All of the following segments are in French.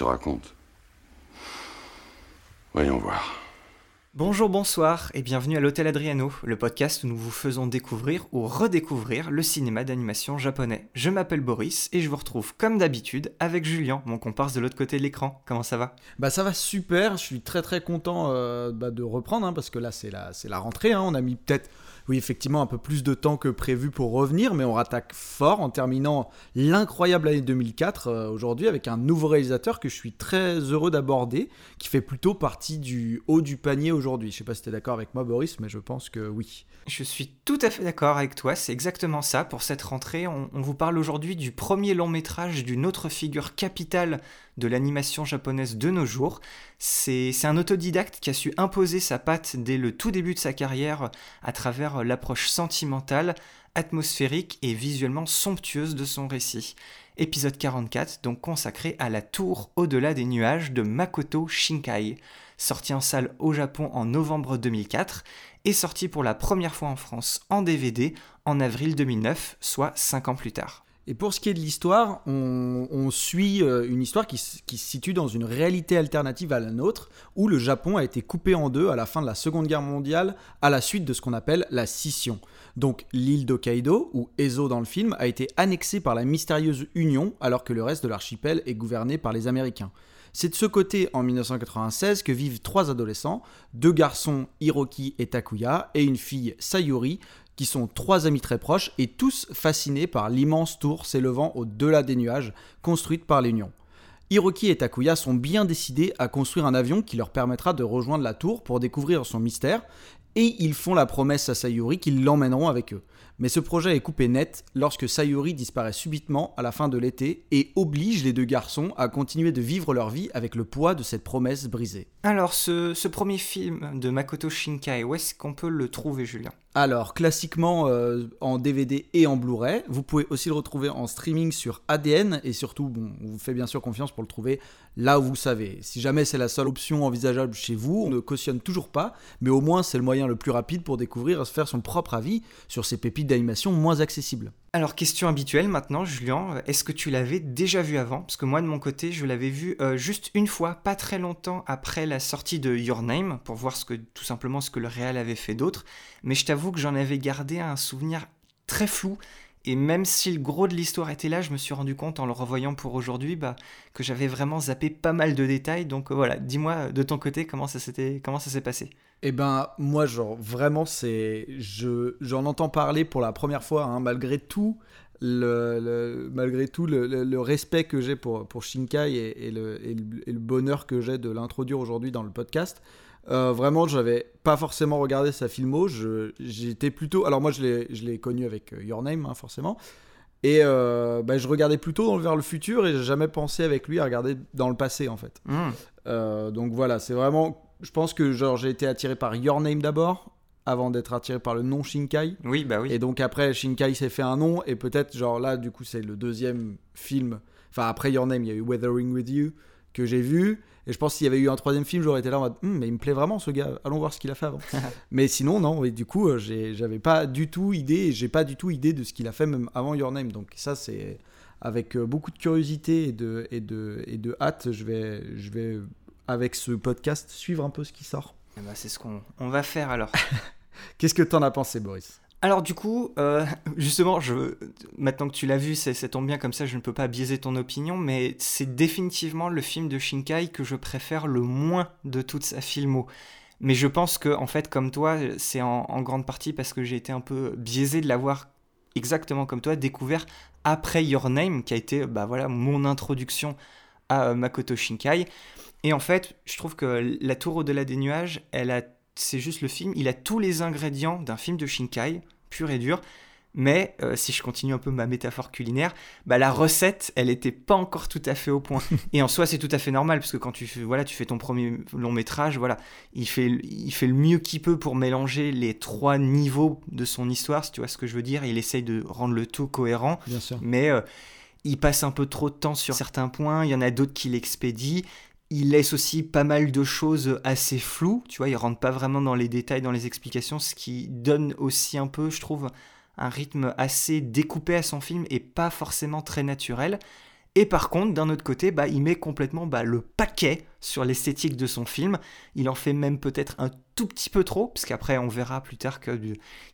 Te raconte. Voyons voir. Bonjour, bonsoir et bienvenue à l'Hôtel Adriano, le podcast où nous vous faisons découvrir ou redécouvrir le cinéma d'animation japonais. Je m'appelle Boris et je vous retrouve comme d'habitude avec Julien, mon comparse de l'autre côté de l'écran. Comment ça va? Bah ça va super, je suis très très content euh, bah, de reprendre hein, parce que là c'est la, c'est la rentrée, hein. on a mis peut-être oui, effectivement, un peu plus de temps que prévu pour revenir, mais on rattaque fort en terminant l'incroyable année 2004 euh, aujourd'hui avec un nouveau réalisateur que je suis très heureux d'aborder, qui fait plutôt partie du haut du panier aujourd'hui. Je sais pas si tu es d'accord avec moi, Boris, mais je pense que oui. Je suis tout à fait d'accord avec toi, c'est exactement ça. Pour cette rentrée, on, on vous parle aujourd'hui du premier long métrage d'une autre figure capitale de l'animation japonaise de nos jours. C'est un autodidacte qui a su imposer sa patte dès le tout début de sa carrière à travers l'approche sentimentale, atmosphérique et visuellement somptueuse de son récit. Épisode 44, donc consacré à la tour au-delà des nuages de Makoto Shinkai, sorti en salle au Japon en novembre 2004 et sorti pour la première fois en France en DVD en avril 2009, soit 5 ans plus tard. Et pour ce qui est de l'histoire, on, suit euh, une histoire qui se situe dans une réalité alternative à la nôtre, où le Japon a été coupé en deux à la fin de la Seconde Guerre mondiale, à la suite de ce qu'on appelle la scission. Donc l'île d'Hokkaido, ou Ezo dans le film, a été annexée par la mystérieuse Union, alors que le reste de l'archipel est gouverné par les Américains. C'est de ce côté, en 1996, que vivent trois adolescents, deux garçons, Hiroki et Takuya, et une fille, Sayuri, qui sont trois amis très proches et tous fascinés par l'immense tour s'élevant au-delà des nuages, construite par l'Union. Hiroki et Takuya sont bien décidés à construire un avion qui leur permettra de rejoindre la tour pour découvrir son mystère, et ils font la promesse à Sayuri qu'ils l'emmèneront avec eux. Mais ce projet est coupé net lorsque Sayuri disparaît subitement à la fin de l'été et oblige les deux garçons à continuer de vivre leur vie avec le poids de cette promesse brisée. Alors, ce, ce premier film de Makoto Shinkai, où est-ce qu'on peut le trouver, Julien? Alors, classiquement euh, en DVD et en Blu-ray. Vous pouvez aussi le retrouver en streaming sur ADN et surtout, bon, on vous fait bien sûr confiance pour le trouver là où vous savez. Si jamais c'est la seule option envisageable chez vous, on ne cautionne toujours pas, mais au moins c'est le moyen le plus rapide pour découvrir et se faire son propre avis sur ces pépites d'animation moins accessibles. Alors, question habituelle maintenant, Julien, est-ce que tu l'avais déjà vu avant? Parce que moi, de mon côté, je l'avais vu euh, juste une fois, pas très longtemps après la sortie de Your Name, pour voir tout simplement ce que le réel avait fait d'autre. Mais je t'avoue que j'en avais gardé un souvenir très flou. Et même si le gros de l'histoire était là, je me suis rendu compte en le revoyant pour aujourd'hui bah, que j'avais vraiment zappé pas mal de détails. Donc euh, voilà, dis-moi euh, de ton côté comment ça s'est passé? Eh ben, moi, genre, vraiment, c'est. Je, j'en entends parler pour la première fois, hein, malgré tout. Le, malgré tout le, respect que j'ai pour, Shinkai et, et le bonheur que j'ai de l'introduire aujourd'hui dans le podcast, euh, vraiment, j'avais pas forcément regardé sa filmo. J'étais plutôt. Alors, moi, je l'ai connu avec euh, Your Name, hein, forcément. Et euh, bah, je regardais plutôt dans vers le futur et j'ai jamais pensé avec lui à regarder dans le passé, en fait. Hmm. Euh, donc voilà, c'est vraiment. Je pense que genre j'ai été attiré par Your Name d'abord, avant d'être attiré par le nom Shinkai. Oui, bah oui. Et donc après Shinkai s'est fait un nom et peut-être genre là du coup c'est le deuxième film. Enfin après Your Name, il y a eu Weathering with You que j'ai vu. Et je pense s'il y avait eu un troisième film, j'aurais été là en mode, Hum, mais il me plaît vraiment ce gars. Allons voir ce qu'il a fait avant. mais sinon non. Et du coup euh, j'avais pas du tout idée. J'ai pas du tout idée de ce qu'il a fait même avant Your Name. Donc ça c'est avec euh, beaucoup de curiosité et de, et de, et de hâte, je vais, je vais, avec ce podcast, suivre un peu ce qui sort. Eh ben, c'est ce qu'on on va faire alors. Qu'est-ce que t'en as pensé, Boris? Alors du coup, euh, justement, maintenant que tu l'as vu, ça tombe bien comme ça, je ne peux pas biaiser ton opinion, mais c'est définitivement le film de Shinkai que je préfère le moins de toute sa filmo. Mais je pense que, en fait, comme toi, c'est en, en grande partie parce que j'ai été un peu biaisé de l'avoir exactement comme toi découvert après Your Name, qui a été, bah voilà, mon introduction à euh, Makoto Shinkai. Et en fait, je trouve que La Tour au-delà des nuages, elle a, c'est juste le film, il a tous les ingrédients d'un film de Shinkai, pur et dur, Mais euh, si je continue un peu ma métaphore culinaire, bah, la recette, elle n'était pas encore tout à fait au point. Et en soi, c'est tout à fait normal, parce que quand tu fais, voilà, tu fais ton premier long métrage, voilà, il fait, il fait le mieux qu'il peut pour mélanger les trois niveaux de son histoire, si tu vois ce que je veux dire. Il essaye de rendre le tout cohérent. Bien sûr. Mais euh, il passe un peu trop de temps sur certains points, il y en a d'autres qui l'expédient. Il laisse aussi pas mal de choses assez floues, tu vois, il rentre pas vraiment dans les détails, dans les explications, ce qui donne aussi un peu, je trouve, un rythme assez découpé à son film et pas forcément très naturel. Et par contre, d'un autre côté, bah, il met complètement bah, le paquet sur l'esthétique de son film. Il en fait même peut-être un tout petit peu trop, parce qu'après on verra plus tard que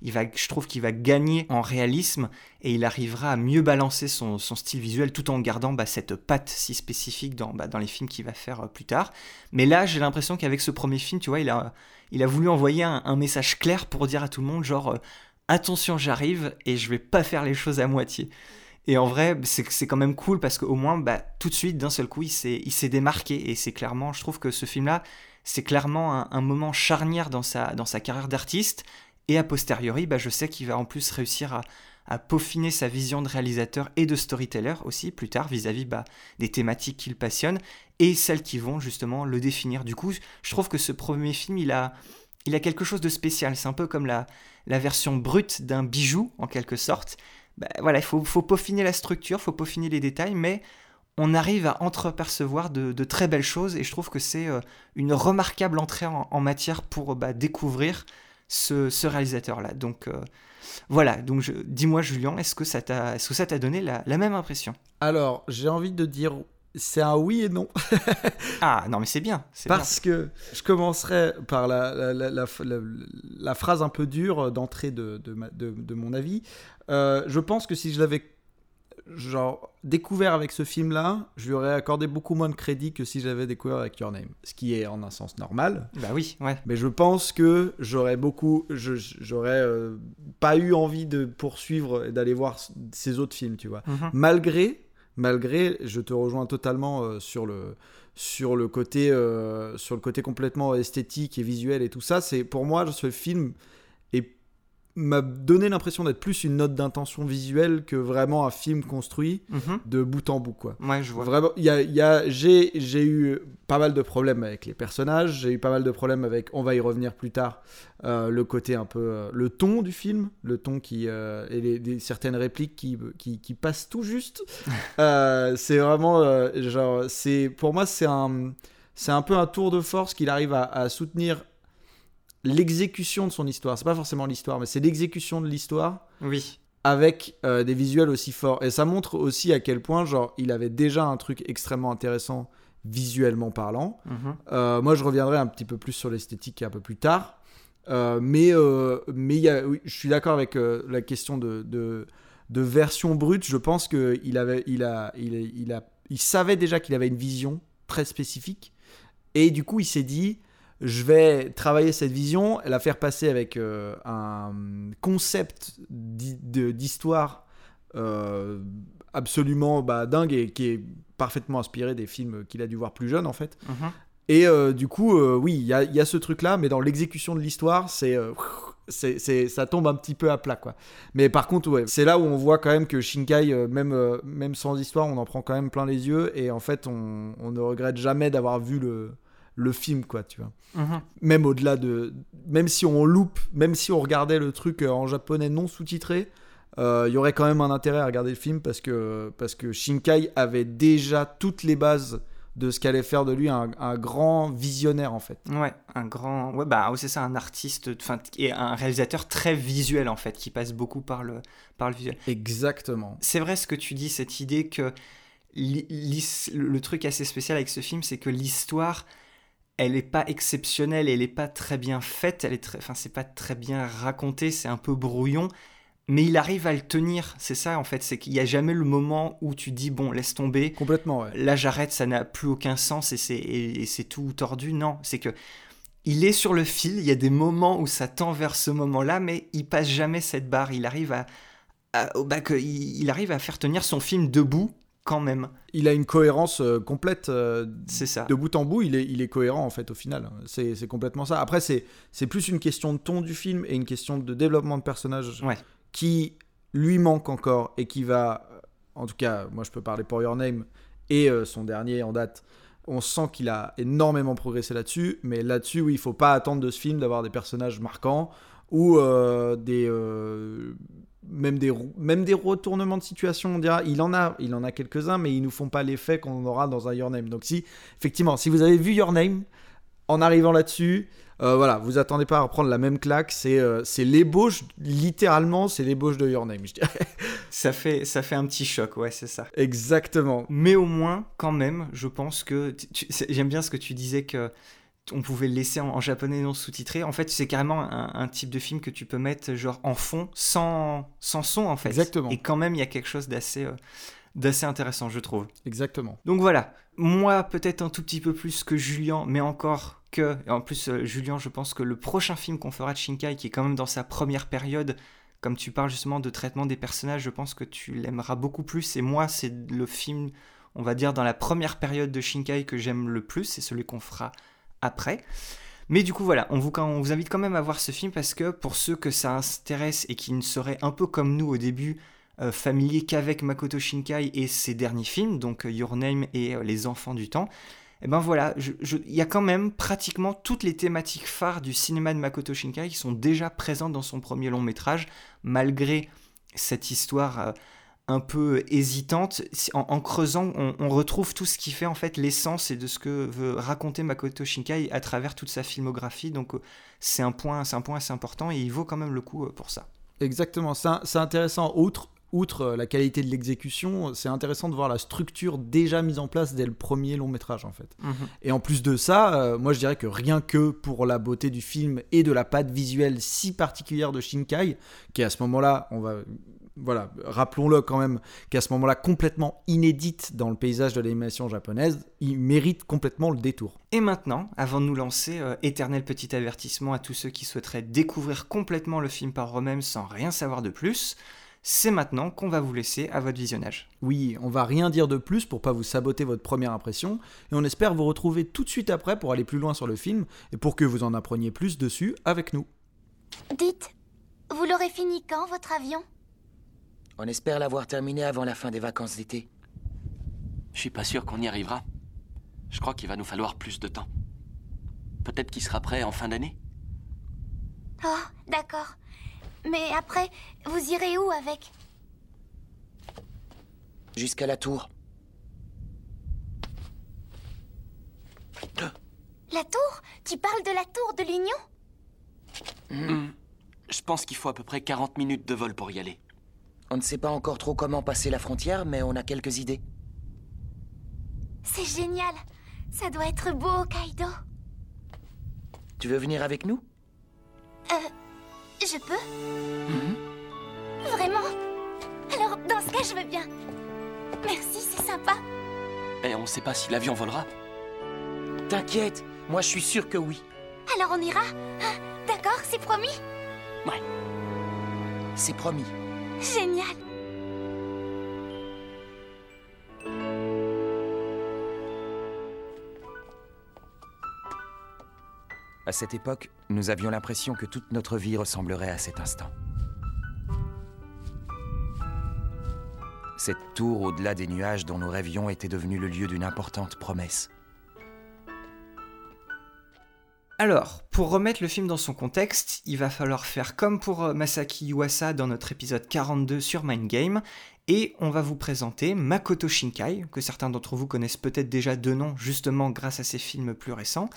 il va, je trouve qu'il va gagner en réalisme et il arrivera à mieux balancer son, style visuel tout en gardant bah, cette patte si spécifique dans, bah, dans les films qu'il va faire euh, plus tard. Mais là, j'ai l'impression qu'avec ce premier film, tu vois, il a, il a voulu envoyer un, message clair pour dire à tout le monde, genre, euh, attention, j'arrive et je vais pas faire les choses à moitié. Et en vrai, c'est quand même cool parce qu'au moins, bah, tout de suite, d'un seul coup, il s'est démarqué. Et c'est clairement, je trouve que ce film-là, c'est clairement un, moment charnière dans sa, dans sa carrière d'artiste. Et a posteriori, bah, je sais qu'il va en plus réussir à, à, peaufiner sa vision de réalisateur et de storyteller aussi, plus tard, vis-à-vis bah, des thématiques qu'il passionne et celles qui vont justement le définir. Du coup, je trouve que ce premier film, il a, il a quelque chose de spécial. C'est un peu comme la, la version brute d'un bijou, en quelque sorte. Bah, voilà, il faut, faut, peaufiner la structure, faut peaufiner les détails, mais on arrive à entrepercevoir de, de très belles choses et je trouve que c'est euh, une remarquable entrée en, matière pour bah, découvrir ce, réalisateur-là. Donc euh, voilà, donc dis-moi Julien, est-ce que ça t'a donné la, la même impression? Alors, j'ai envie de dire c'est un oui et non. ah non mais c'est bien. Parce que je commencerai par la, la, phrase un peu dure d'entrée de, de, mon avis. Euh, je pense que si je l'avais genre découvert avec ce film-là, je lui aurais accordé beaucoup moins de crédit que si j'avais découvert avec Your Name, ce qui est en un sens normal. Bah oui, ouais. Mais je pense que j'aurais beaucoup, j'aurais euh, pas eu envie de poursuivre et d'aller voir ces autres films, tu vois. Mhm. Malgré malgré, je te rejoins totalement euh, sur le sur le côté euh, sur le côté complètement esthétique et visuel et tout ça. C'est pour moi ce film m'a donné l'impression d'être plus une note d'intention visuelle que vraiment un film construit mhm. de bout en bout quoi. Ouais, je vois. Vraiment, il y a, y a j'ai, j'ai eu pas mal de problèmes avec les personnages, j'ai eu pas mal de problèmes avec, on va y revenir plus tard, euh, le côté un peu, euh, le ton du film, le ton qui euh, et les, certaines répliques qui, qui, qui, passent tout juste. c'est vraiment genre, c'est pour moi c'est un c'est un peu un tour de force qu'il arrive à, à soutenir l'exécution de son histoire. C'est pas forcément l'histoire, mais c'est l'exécution de l'histoire. Oui. Avec euh, des visuels aussi forts. Et ça montre aussi à quel point, genre, il avait déjà un truc extrêmement intéressant visuellement parlant. Mhm. Euh, moi, je reviendrai un petit peu plus sur l'esthétique un peu plus tard. Euh, mais mais y a, je suis d'accord avec la question de, de, de, version brute. Je pense qu'il avait, il a, il, il, a, il savait déjà qu'il avait une vision très spécifique. Et du coup, il s'est dit, je vais travailler cette vision, la faire passer avec euh, un concept d'histoire euh, absolument bah, dingue et qui est parfaitement inspiré des films qu'il a dû voir plus jeune en fait. Mhm. Et euh, du coup, oui, il y a, ce truc-là, mais dans l'exécution de l'histoire, c'est c'est, ça tombe un petit peu à plat quoi. Mais par contre, ouais, c'est là où on voit quand même que Shinkai, même, même sans histoire, on en prend quand même plein les yeux et en fait, on, on ne regrette jamais d'avoir vu le, le film, quoi, tu vois. Mhm. Même au-delà de. Même si on loupe, même si on regardait le truc euh, en japonais non sous-titré, euh, il y aurait quand même un intérêt à regarder le film parce que, parce que Shinkai avait déjà toutes les bases de ce qu'allait faire de lui un, grand visionnaire en fait. Ouais, un grand, ouais bah c'est ça, un artiste, enfin et un réalisateur très visuel en fait, qui passe beaucoup par le par le visuel. Exactement. C'est vrai ce que tu dis, cette idée que le truc assez spécial avec ce film, c'est que l'histoire elle n'est pas exceptionnelle, elle n'est pas très bien faite, elle est très, enfin c'est pas très bien raconté, c'est un peu brouillon, mais il arrive à le tenir. C'est ça en fait, c'est qu'il n'y a jamais le moment où tu dis bon laisse tomber. Complètement. Ouais. Là j'arrête, ça n'a plus aucun sens et c'est et, c'est tout tordu. Non, c'est que il est sur le fil. Il y a des moments où ça tend vers ce moment-là, mais il passe jamais cette barre. Il arrive à, bah, il arrive à faire tenir son film debout quand même. Il a une cohérence euh, complète. Euh, c'est ça. De bout en bout, il est, il est cohérent en fait au final. C'est complètement ça. Après, c'est plus une question de ton du film et une question de développement de personnage ouais. qui lui manque encore et qui va, en tout cas, moi je peux parler pour Your Name et euh, son dernier en date, on sent qu'il a énormément progressé là-dessus, mais là-dessus, oui, il faut pas attendre de ce film d'avoir des personnages marquants ou euh, des euh, même des même des retournements de situation on dira il en a il en a quelques-uns mais ils nous font pas l'effet qu'on aura dans un Your Name. Donc si effectivement si vous avez vu Your Name en arrivant là-dessus euh, voilà vous attendez pas à reprendre la même claque c'est c'est l'ébauche littéralement c'est l'ébauche de Your Name je dirais. Ça fait ça fait un petit choc ouais c'est ça. Exactement. Mais au moins quand même je pense que j'aime bien ce que tu disais que on pouvait le laisser en, japonais non sous-titré. En fait, c'est carrément un, type de film que tu peux mettre genre en fond, sans, sans son en fait. Exactement. Et quand même, il y a quelque chose d'assez euh, d'assez intéressant, je trouve. Exactement. Donc voilà, moi peut-être un tout petit peu plus que Julien, mais encore que... en plus, euh, Julien, je pense que le prochain film qu'on fera de Shinkai, qui est quand même dans sa première période, comme tu parles justement de traitement des personnages, je pense que tu l'aimeras beaucoup plus. Et moi, c'est le film, on va dire, dans la première période de Shinkai que j'aime le plus, c'est celui qu'on fera après. Mais du coup, voilà, on vous, invite quand même à voir ce film parce que pour ceux que ça intéresse et qui ne seraient un peu comme nous au début, euh, familiers qu'avec Makoto Shinkai et ses derniers films, donc euh, Your Name et euh, Les Enfants du Temps, et eh ben voilà, il y a quand même pratiquement toutes les thématiques phares du cinéma de Makoto Shinkai qui sont déjà présentes dans son premier long métrage, malgré cette histoire un peu hésitante. En, creusant, on, retrouve tout ce qui fait en fait l'essence et de ce que veut raconter Makoto Shinkai à travers toute sa filmographie. Donc euh, c'est un point, c'est un point assez important et il vaut quand même le coup euh, pour ça. Exactement, c'est intéressant. Outre, outre euh, la qualité de l'exécution, c'est intéressant de voir la structure déjà mise en place dès le premier long métrage en fait. Mhm. Et en plus de ça, moi je dirais que rien que pour la beauté du film et de la patte visuelle si particulière de Shinkai, qui à ce moment-là, on va voilà, rappelons-le quand même, qu'à ce moment-là, complètement inédite dans le paysage de l'animation japonaise, il mérite complètement le détour. Et maintenant, avant de nous lancer, euh, éternel petit avertissement à tous ceux qui souhaiteraient découvrir complètement le film par eux-mêmes sans rien savoir de plus, c'est maintenant qu'on va vous laisser à votre visionnage. Oui, on va rien dire de plus pour pas vous saboter votre première impression, et on espère vous retrouver tout de suite après pour aller plus loin sur le film, et pour que vous en appreniez plus dessus avec nous. Dites, vous l'aurez fini quand, votre avion? On espère l'avoir terminé avant la fin des vacances d'été. Je suis pas sûr qu'on y arrivera. Je crois qu'il va nous falloir plus de temps. Peut-être qu'il sera prêt en fin d'année. Oh, d'accord. Mais après, vous irez où avec? Jusqu'à la tour. La tour? Tu parles de la tour de l'Union? Hmm. Je pense qu'il faut à peu près 40 minutes de vol pour y aller. On ne sait pas encore trop comment passer la frontière, mais on a quelques idées. C'est génial Ça doit être beau, Kaido Tu veux venir avec nous? Euh... Je peux? Mhm. Vraiment? Alors, dans ce cas, je veux bien. Merci, c'est sympa. Et on sait pas si l'avion volera T'inquiète, moi je suis sûr que oui. Alors on ira hein D'accord, c'est promis Ouais. C'est promis. Génial À cette époque, nous avions l'impression que toute notre vie ressemblerait à cet instant. Cette tour au-delà des nuages dont nous rêvions était devenue le lieu d'une importante promesse. Alors, pour remettre le film dans son contexte, il va falloir faire comme pour euh, Masaki Yuasa dans notre épisode 42 sur Mind Game, et on va vous présenter Makoto Shinkai, que certains d'entre vous connaissent peut-être déjà de nom justement grâce à ses films plus récents.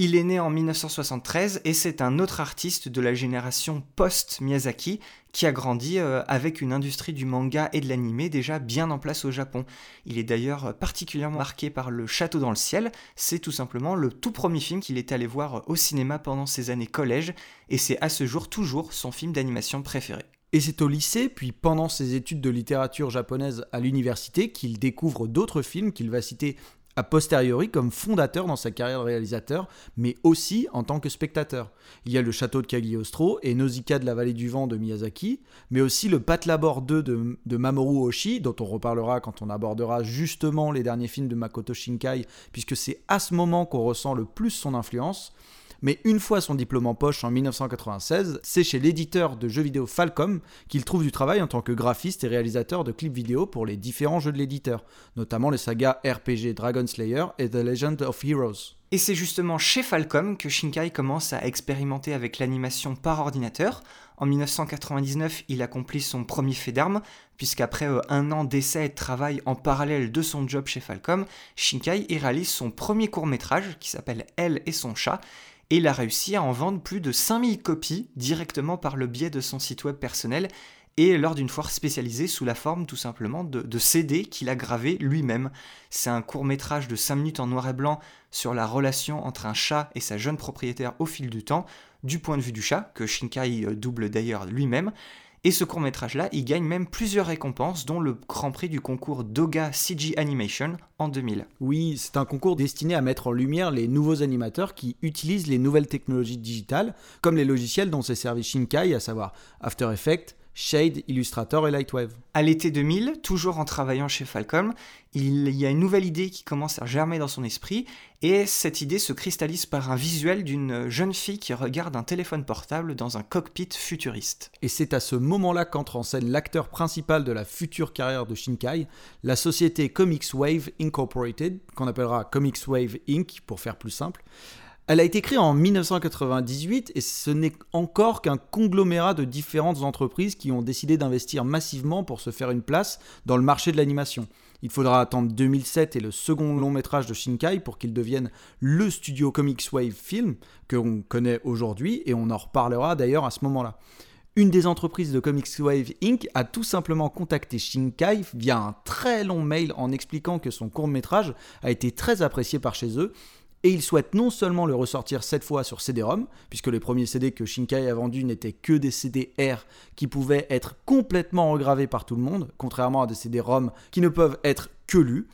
Il est né en 1973 et c'est un autre artiste de la génération post-Miyazaki qui a grandi euh, avec une industrie du manga et de l'anime déjà bien en place au Japon. Il est d'ailleurs particulièrement marqué par Le Château dans le ciel, c'est tout simplement le tout premier film qu'il est allé voir au cinéma pendant ses années collège et c'est à ce jour toujours son film d'animation préféré. Et c'est au lycée, puis pendant ses études de littérature japonaise à l'université, qu'il découvre d'autres films qu'il va citer a posteriori comme fondateur dans sa carrière de réalisateur, mais aussi en tant que spectateur. Il y a le château de Cagliostro et Nausicaa de la vallée du vent de Miyazaki, mais aussi le Patlabor 2 de, de Mamoru Oshii, dont on reparlera quand on abordera justement les derniers films de Makoto Shinkai, puisque c'est à ce moment qu'on ressent le plus son influence. Mais une fois son diplôme en poche en 1996, c'est chez l'éditeur de jeux vidéo Falcom qu'il trouve du travail en tant que graphiste et réalisateur de clips vidéo pour les différents jeux de l'éditeur, notamment les sagas RPG Dragon Slayer et The Legend of Heroes. Et c'est justement chez Falcom que Shinkai commence à expérimenter avec l'animation par ordinateur. En 1999, il accomplit son premier fait d'armes, puisqu'après euh, un an d'essai et de travail en parallèle de son job chez Falcom, Shinkai réalise son premier court métrage qui s'appelle Elle et son chat, et il a réussi à en vendre plus de 5000 copies directement par le biais de son site web personnel et lors d'une foire spécialisée sous la forme tout simplement de, CD qu'il a gravé lui-même. C'est un court métrage de 5 minutes en noir et blanc sur la relation entre un chat et sa jeune propriétaire au fil du temps, du point de vue du chat, que Shinkai euh, double d'ailleurs lui-même. Et ce court métrage-là, il gagne même plusieurs récompenses, dont le Grand Prix du concours Doga CG Animation en 2000. Oui, c'est un concours destiné à mettre en lumière les nouveaux animateurs qui utilisent les nouvelles technologies digitales, comme les logiciels dont s'est servi Shinkai, à savoir After Effects, Shade, Illustrator et Lightwave. À l'été 2000, toujours en travaillant chez Falcom, il y a une nouvelle idée qui commence à germer dans son esprit, et cette idée se cristallise par un visuel d'une jeune fille qui regarde un téléphone portable dans un cockpit futuriste. Et c'est à ce moment-là qu'entre en scène l'acteur principal de la future carrière de Shinkai, la société Comics Wave Incorporated, qu'on appellera Comics Wave Inc. pour faire plus simple. Elle a été créée en 1998 et ce n'est encore qu'un conglomérat de différentes entreprises qui ont décidé d'investir massivement pour se faire une place dans le marché de l'animation. Il faudra attendre 2007 et le second long métrage de Shinkai pour qu'il devienne le studio Comics Wave Film que l'on connaît aujourd'hui et on en reparlera d'ailleurs à ce moment-là. Une des entreprises de Comics Wave Inc. a tout simplement contacté Shinkai via un très long mail en expliquant que son court métrage a été très apprécié par chez eux et il souhaite non seulement le ressortir cette fois sur CD-ROM, puisque les premiers CD que Shinkai a vendus n'étaient que des CD-R qui pouvaient être complètement regravés par tout le monde, contrairement à des CD-ROM qui ne peuvent être que lus.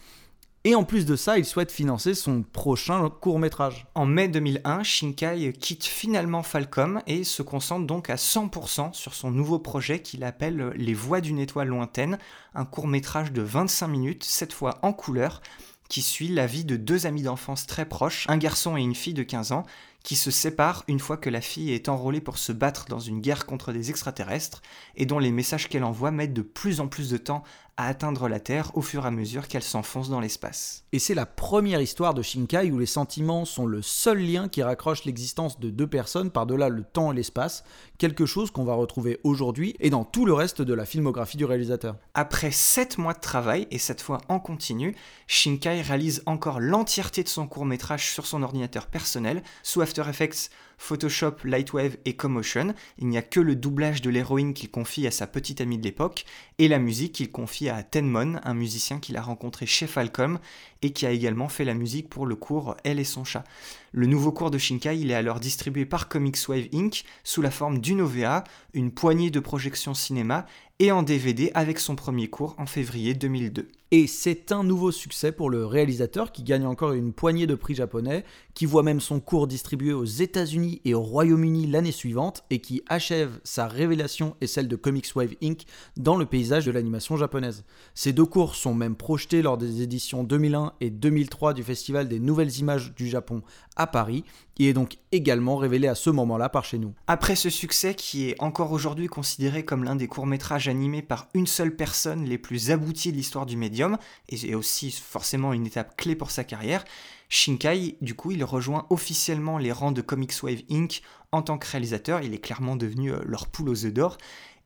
Et en plus de ça, il souhaite financer son prochain court métrage. En mai 2001, Shinkai quitte finalement Falcom et se concentre donc à 100% sur son nouveau projet qu'il appelle Les Voix d'une étoile lointaine, un court métrage de 25 minutes, cette fois en couleur, qui suit la vie de deux amis d'enfance très proches, un garçon et une fille de 15 ans, qui se séparent une fois que la fille est enrôlée pour se battre dans une guerre contre des extraterrestres, et dont les messages qu'elle envoie mettent de plus en plus de temps à atteindre la Terre au fur et à mesure qu'elle s'enfonce dans l'espace. Et c'est la première histoire de Shinkai où les sentiments sont le seul lien qui raccroche l'existence de deux personnes par-delà le temps et l'espace, quelque chose qu'on va retrouver aujourd'hui et dans tout le reste de la filmographie du réalisateur. Après 7 mois de travail, et cette fois en continu, Shinkai réalise encore l'entièreté de son court métrage sur son ordinateur personnel, sous After Photoshop, Lightwave et Commotion. Il n'y a que le doublage de l'héroïne qu'il confie à sa petite amie de l'époque et la musique qu'il confie à Tenmon, un musicien qu'il a rencontré chez Falcom et qui a également fait la musique pour le cours Elle et son chat. Le nouveau cours de Shinkai, il est alors distribué par Comics Wave Inc. sous la forme d'une OVA, une poignée de projections cinéma et en DVD avec son premier cours en février 2002. Et c'est un nouveau succès pour le réalisateur qui gagne encore une poignée de prix japonais, qui voit même son cours distribué aux États-Unis et au Royaume-Uni l'année suivante et qui achève sa révélation et celle de Comics Wave Inc. dans le paysage de l'animation japonaise. Ces deux cours sont même projetés lors des éditions 2001 et 2003 du Festival des Nouvelles Images du Japon à Paris, qui est donc également révélé à ce moment-là par chez nous. Après ce succès qui est encore aujourd'hui considéré comme l'un des courts-métrages animés par une seule personne les plus aboutis de l'histoire du médium, et aussi forcément une étape clé pour sa carrière, Shinkai, du coup, il rejoint officiellement les rangs de Comics Wave Inc. en tant que réalisateur, il est clairement devenu euh, leur poule aux œufs d'or,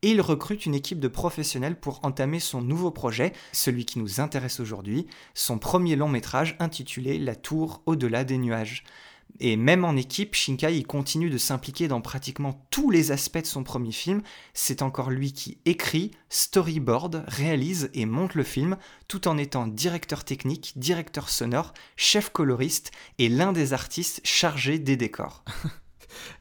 et il recrute une équipe de professionnels pour entamer son nouveau projet, celui qui nous intéresse aujourd'hui, son premier long métrage intitulé La tour au-delà des nuages. Et même en équipe, Shinkai continue de s'impliquer dans pratiquement tous les aspects de son premier film. C'est encore lui qui écrit, storyboard, réalise et monte le film, tout en étant directeur technique, directeur sonore, chef coloriste et l'un des artistes chargés des décors.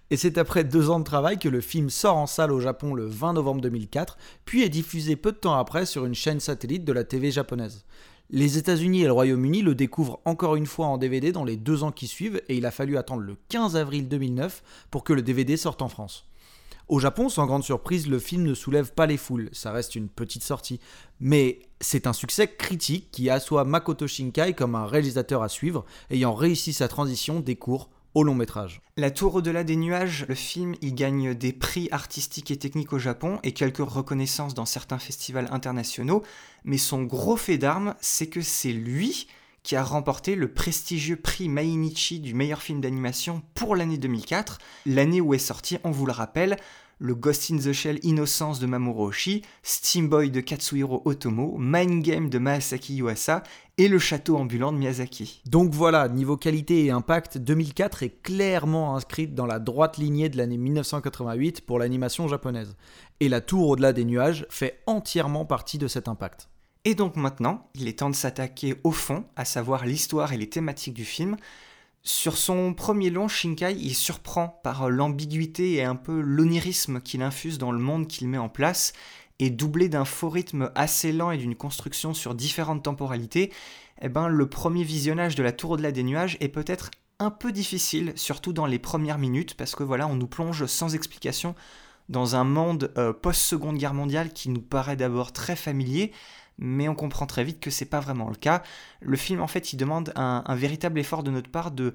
Et c'est après deux ans de travail que le film sort en salle au Japon le 20 novembre 2004, puis est diffusé peu de temps après sur une chaîne satellite de la TV japonaise. Les États-Unis et le Royaume-Uni le découvrent encore une fois en DVD dans les deux ans qui suivent, et il a fallu attendre le 15 avril 2009 pour que le DVD sorte en France. Au Japon, sans grande surprise, le film ne soulève pas les foules, ça reste une petite sortie. Mais c'est un succès critique qui assoit Makoto Shinkai comme un réalisateur à suivre, ayant réussi sa transition des cours long métrage. La Tour au-delà des nuages, le film, il gagne des prix artistiques et techniques au Japon et quelques reconnaissances dans certains festivals internationaux, mais son gros fait d'armes, c'est que c'est lui qui a remporté le prestigieux prix Mainichi du meilleur film d'animation pour l'année 2004, l'année où est sorti, on vous le rappelle, le Ghost in the Shell Innocence de Mamoru Oshii, Steam Boy de Katsuhiro Otomo, Mind Game de Maasaki Yuasa et Le Château ambulant de Miyazaki. Donc voilà, niveau qualité et impact, 2004 est clairement inscrite dans la droite lignée de l'année 1988 pour l'animation japonaise. Et La Tour au-delà des nuages fait entièrement partie de cet impact. Et donc maintenant, il est temps de s'attaquer au fond, à savoir l'histoire et les thématiques du film. Sur son premier long, Shinkai il surprend par l'ambiguïté et un peu l'onirisme qu'il infuse dans le monde qu'il met en place, et doublé d'un faux rythme assez lent et d'une construction sur différentes temporalités, eh ben, le premier visionnage de la Tour au-delà des nuages est peut-être un peu difficile, surtout dans les premières minutes, parce que voilà, on nous plonge sans explication dans un monde euh, post-seconde guerre mondiale qui nous paraît d'abord très familier, mais on comprend très vite que c'est pas vraiment le cas. Le film, en fait, il demande un, véritable effort de notre part de,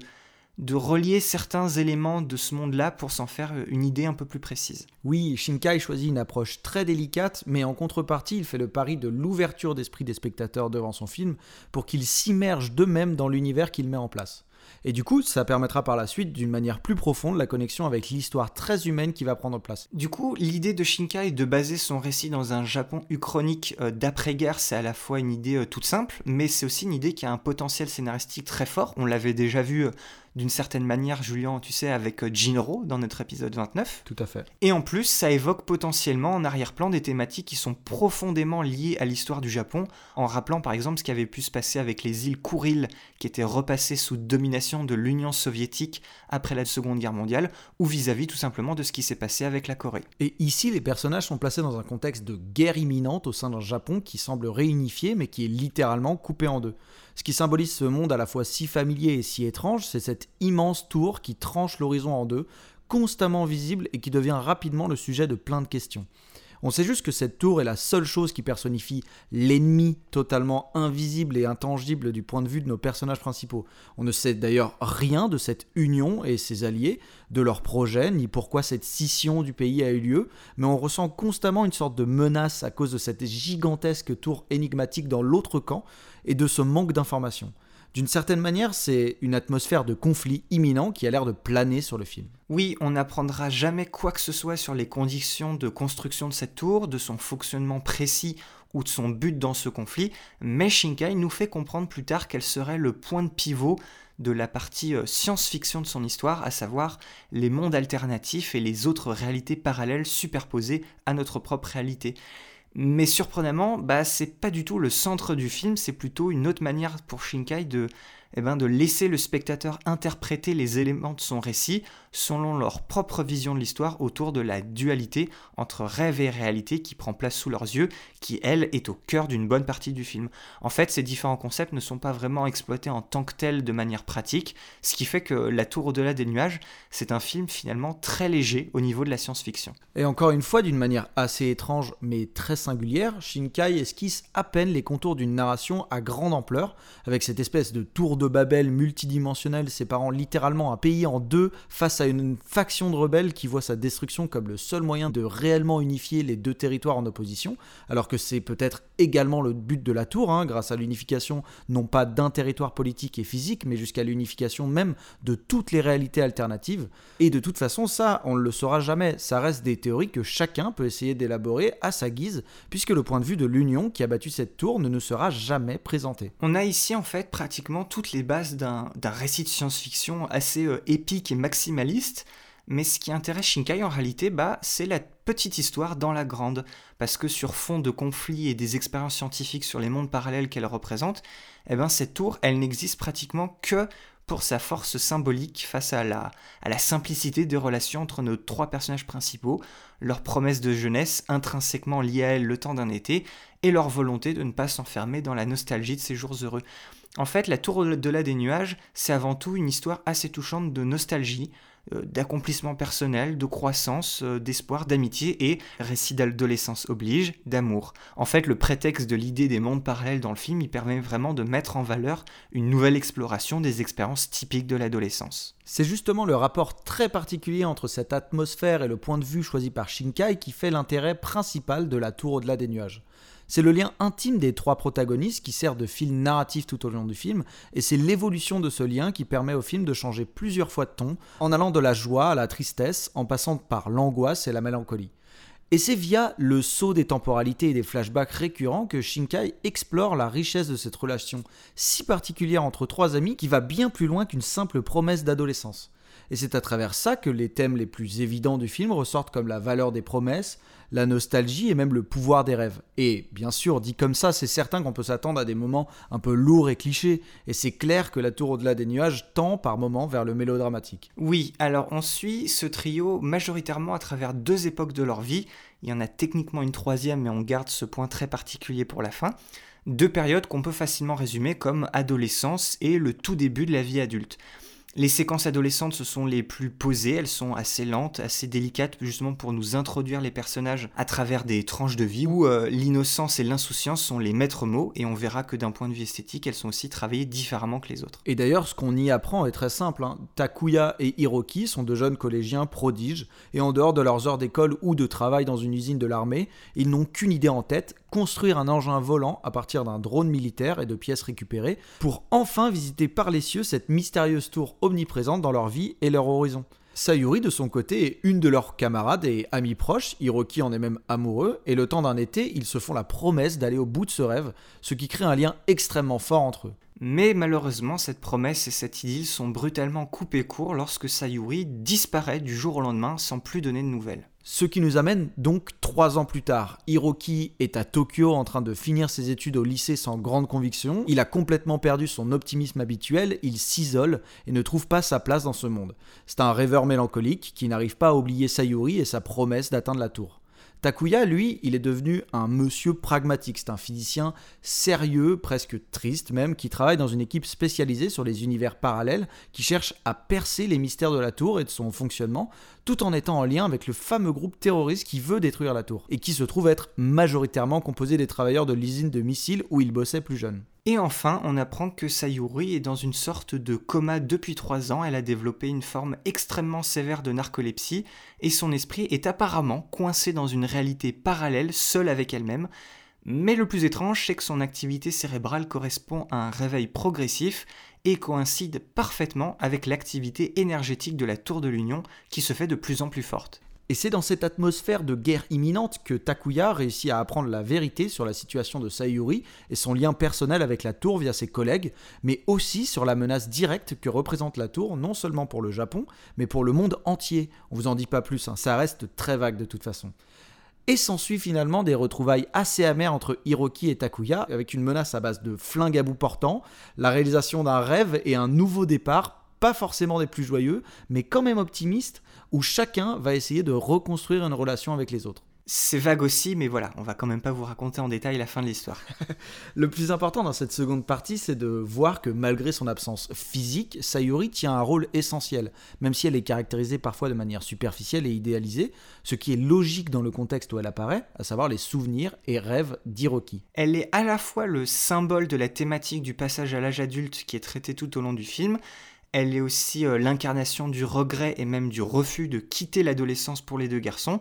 de relier certains éléments de ce monde-là pour s'en faire une idée un peu plus précise. Oui, Shinkai choisit une approche très délicate, mais en contrepartie, il fait le pari de l'ouverture d'esprit des spectateurs devant son film pour qu'ils s'immergent d'eux-mêmes dans l'univers qu'il met en place. Et du coup, ça permettra par la suite, d'une manière plus profonde, la connexion avec l'histoire très humaine qui va prendre place. Du coup, l'idée de Shinkai de baser son récit dans un Japon uchronique euh, d'après-guerre, c'est à la fois une idée euh, toute simple, mais c'est aussi une idée qui a un potentiel scénaristique très fort. On l'avait déjà vu euh, d'une certaine manière, Julien, tu sais, avec euh, Jinro dans notre épisode 29. Tout à fait. Et en plus, ça évoque potentiellement en arrière-plan des thématiques qui sont profondément liées à l'histoire du Japon, en rappelant par exemple ce qui avait pu se passer avec les îles Kuril, qui étaient repassées sous domination de l'Union soviétique après la Seconde Guerre mondiale, ou vis-à-vis tout simplement de ce qui s'est passé avec la Corée. Et ici, les personnages sont placés dans un contexte de guerre imminente au sein d'un Japon qui semble réunifié, mais qui est littéralement coupé en deux. Ce qui symbolise ce monde à la fois si familier et si étrange, c'est cette immense tour qui tranche l'horizon en deux, constamment visible et qui devient rapidement le sujet de plein de questions. On sait juste que cette tour est la seule chose qui personnifie l'ennemi totalement invisible et intangible du point de vue de nos personnages principaux. On ne sait d'ailleurs rien de cette union et ses alliés, de leur projet, ni pourquoi cette scission du pays a eu lieu, mais on ressent constamment une sorte de menace à cause de cette gigantesque tour énigmatique dans l'autre camp et de ce manque d'informations. D'une certaine manière, c'est une atmosphère de conflit imminent qui a l'air de planer sur le film. Oui, on n'apprendra jamais quoi que ce soit sur les conditions de construction de cette tour, de son fonctionnement précis ou de son but dans ce conflit, mais Shinkai nous fait comprendre plus tard quel serait le point de pivot de la partie euh, science-fiction de son histoire, à savoir les mondes alternatifs et les autres réalités parallèles superposées à notre propre réalité. Mais surprenamment, bah, c'est pas du tout le centre du film, c'est plutôt une autre manière pour Shinkai de, eh ben, de laisser le spectateur interpréter les éléments de son récit selon leur propre vision de l'histoire autour de la dualité entre rêve et réalité qui prend place sous leurs yeux, qui elle est au cœur d'une bonne partie du film. En fait, ces différents concepts ne sont pas vraiment exploités en tant que tels de manière pratique, ce qui fait que La Tour au-delà des nuages, c'est un film finalement très léger au niveau de la science-fiction. Et encore une fois, d'une manière assez étrange mais très singulière, Shinkai esquisse à peine les contours d'une narration à grande ampleur, avec cette espèce de tour de Babel multidimensionnelle séparant littéralement un pays en deux face à une faction de rebelles qui voit sa destruction comme le seul moyen de réellement unifier les deux territoires en opposition, alors que c'est peut-être également le but de la tour, hein, grâce à l'unification non pas d'un territoire politique et physique, mais jusqu'à l'unification même de toutes les réalités alternatives. Et de toute façon, ça, on ne le saura jamais. Ça reste des théories que chacun peut essayer d'élaborer à sa guise, puisque le point de vue de l'Union qui a battu cette tour ne sera jamais présenté. On a ici en fait pratiquement toutes les bases d'un récit de science-fiction assez euh, épique et maximaliste, mais ce qui intéresse Shinkai en réalité, bah, c'est la petite histoire dans la grande, parce que sur fond de conflits et des expériences scientifiques sur les mondes parallèles qu'elle représente, eh ben, cette tour, elle n'existe pratiquement que pour sa force symbolique face à la, à la simplicité des relations entre nos trois personnages principaux, leur promesse de jeunesse intrinsèquement liée à elle le temps d'un été, et leur volonté de ne pas s'enfermer dans la nostalgie de ces jours heureux. En fait, La Tour au-delà des nuages, c'est avant tout une histoire assez touchante de nostalgie, d'accomplissement personnel, de croissance, euh, d'espoir, d'amitié et, récit d'adolescence oblige, d'amour. En fait, le prétexte de l'idée des mondes parallèles dans le film, il permet vraiment de mettre en valeur une nouvelle exploration des expériences typiques de l'adolescence. C'est justement le rapport très particulier entre cette atmosphère et le point de vue choisi par Shinkai qui fait l'intérêt principal de la tour au-delà des nuages. C'est le lien intime des trois protagonistes qui sert de fil narratif tout au long du film, et c'est l'évolution de ce lien qui permet au film de changer plusieurs fois de ton, en allant de la joie à la tristesse, en passant par l'angoisse et la mélancolie. Et c'est via le saut des temporalités et des flashbacks récurrents que Shinkai explore la richesse de cette relation si particulière entre trois amis qui va bien plus loin qu'une simple promesse d'adolescence. Et c'est à travers ça que les thèmes les plus évidents du film ressortent comme la valeur des promesses, la nostalgie et même le pouvoir des rêves. Et bien sûr, dit comme ça, c'est certain qu'on peut s'attendre à des moments un peu lourds et clichés, et c'est clair que la tour au-delà des nuages tend par moments vers le mélodramatique. Oui, alors on suit ce trio majoritairement à travers deux époques de leur vie, il y en a techniquement une troisième, mais on garde ce point très particulier pour la fin. Deux périodes qu'on peut facilement résumer comme adolescence et le tout début de la vie adulte. Les séquences adolescentes, ce sont les plus posées, elles sont assez lentes, assez délicates, justement pour nous introduire les personnages à travers des tranches de vie où euh, l'innocence et l'insouciance sont les maîtres mots, et on verra que d'un point de vue esthétique, elles sont aussi travaillées différemment que les autres. Et d'ailleurs, ce qu'on y apprend est très simple. Hein. Takuya et Hiroki sont de jeunes collégiens prodiges, et en dehors de leurs heures d'école ou de travail dans une usine de l'armée, ils n'ont qu'une idée en tête, construire un engin volant à partir d'un drone militaire et de pièces récupérées, pour enfin visiter par les cieux cette mystérieuse tour omniprésente dans leur vie et leur horizon. Sayuri, de son côté, est une de leurs camarades et amis proches, Hiroki en est même amoureux, et le temps d'un été, ils se font la promesse d'aller au bout de ce rêve, ce qui crée un lien extrêmement fort entre eux. Mais malheureusement, cette promesse et cette idylle sont brutalement coupées court lorsque Sayuri disparaît du jour au lendemain sans plus donner de nouvelles. Ce qui nous amène donc trois ans plus tard. Hiroki est à Tokyo en train de finir ses études au lycée sans grande conviction. Il a complètement perdu son optimisme habituel, il s'isole et ne trouve pas sa place dans ce monde. C'est un rêveur mélancolique qui n'arrive pas à oublier Sayuri et sa promesse d'atteindre la tour. Takuya, lui, il est devenu un monsieur pragmatique. C'est un physicien sérieux, presque triste même, qui travaille dans une équipe spécialisée sur les univers parallèles, qui cherche à percer les mystères de la tour et de son fonctionnement, tout en étant en lien avec le fameux groupe terroriste qui veut détruire la tour, et qui se trouve être majoritairement composé des travailleurs de l'usine de missiles où il bossait plus jeune. Et enfin, on apprend que Sayuri est dans une sorte de coma depuis 3 ans, elle a développé une forme extrêmement sévère de narcolepsie, et son esprit est apparemment coincé dans une réalité parallèle, seule avec elle-même. Mais le plus étrange, c'est que son activité cérébrale correspond à un réveil progressif et coïncide parfaitement avec l'activité énergétique de la Tour de l'Union qui se fait de plus en plus forte. Et c'est dans cette atmosphère de guerre imminente que Takuya réussit à apprendre la vérité sur la situation de Sayuri et son lien personnel avec la tour via ses collègues, mais aussi sur la menace directe que représente la tour, non seulement pour le Japon, mais pour le monde entier. On vous en dit pas plus, hein, ça reste très vague de toute façon. Et s'ensuit finalement des retrouvailles assez amères entre Hiroki et Takuya, avec une menace à base de flingue à portant, la réalisation d'un rêve et un nouveau départ pas forcément des plus joyeux, mais quand même optimistes, où chacun va essayer de reconstruire une relation avec les autres. C'est vague aussi, mais voilà, on va quand même pas vous raconter en détail la fin de l'histoire. le plus important dans cette seconde partie, c'est de voir que malgré son absence physique, Sayuri tient un rôle essentiel, même si elle est caractérisée parfois de manière superficielle et idéalisée, ce qui est logique dans le contexte où elle apparaît, à savoir les souvenirs et rêves d'Hiroki. Elle est à la fois le symbole de la thématique du passage à l'âge adulte qui est traité tout au long du film, elle est aussi euh, l'incarnation du regret et même du refus de quitter l'adolescence pour les deux garçons.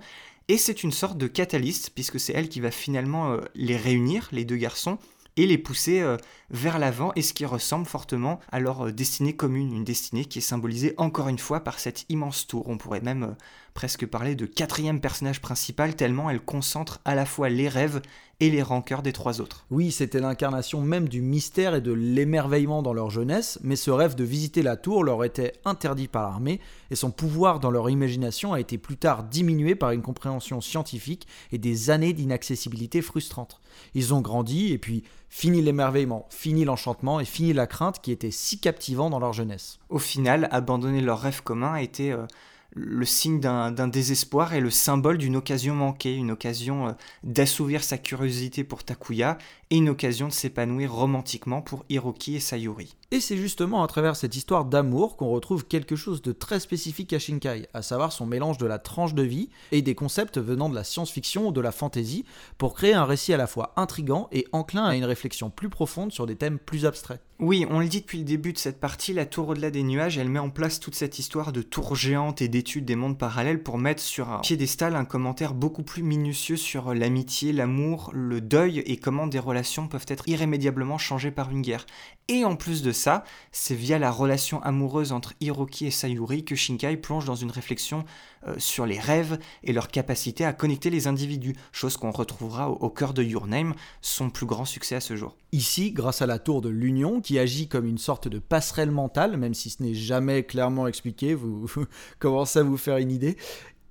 Et c'est une sorte de catalyste, puisque c'est elle qui va finalement euh, les réunir, les deux garçons, et les pousser euh, vers l'avant, et ce qui ressemble fortement à leur destinée commune, une destinée qui est symbolisée encore une fois par cette immense tour. On pourrait même presque parler de quatrième personnage principal, tellement elle concentre à la fois les rêves et les rancœurs des trois autres. Oui, c'était l'incarnation même du mystère et de l'émerveillement dans leur jeunesse, mais ce rêve de visiter la tour leur était interdit par l'armée, et son pouvoir dans leur imagination a été plus tard diminué par une compréhension scientifique et des années d'inaccessibilité frustrante. Ils ont grandi, et puis fini l'émerveillement, fini l'enchantement et fini la crainte qui était si captivant dans leur jeunesse. Au final, abandonner leur rêve commun était... Euh, le signe d'un désespoir et le symbole d'une occasion manquée, une occasion euh, d'assouvir sa curiosité pour Takuya et une occasion de s'épanouir romantiquement pour Hiroki et Sayuri. Et c'est justement à travers cette histoire d'amour qu'on retrouve quelque chose de très spécifique à Shinkai, à savoir son mélange de la tranche de vie et des concepts venant de la science-fiction ou de la fantasy, pour créer un récit à la fois intrigant et enclin à une réflexion plus profonde sur des thèmes plus abstraits. Oui, on le dit depuis le début de cette partie, la tour au-delà des nuages, elle met en place toute cette histoire de tour géante et d'études des mondes parallèles pour mettre sur un piédestal un commentaire beaucoup plus minutieux sur l'amitié, l'amour, le deuil et comment des peuvent être irrémédiablement changées par une guerre. Et en plus de ça, c'est via la relation amoureuse entre Hiroki et Sayuri que Shinkai plonge dans une réflexion euh, sur les rêves et leur capacité à connecter les individus, chose qu'on retrouvera au, cœur de Your Name, son plus grand succès à ce jour. Ici, grâce à la tour de l'Union, qui agit comme une sorte de passerelle mentale, même si ce n'est jamais clairement expliqué, vous commencez à vous faire une idée,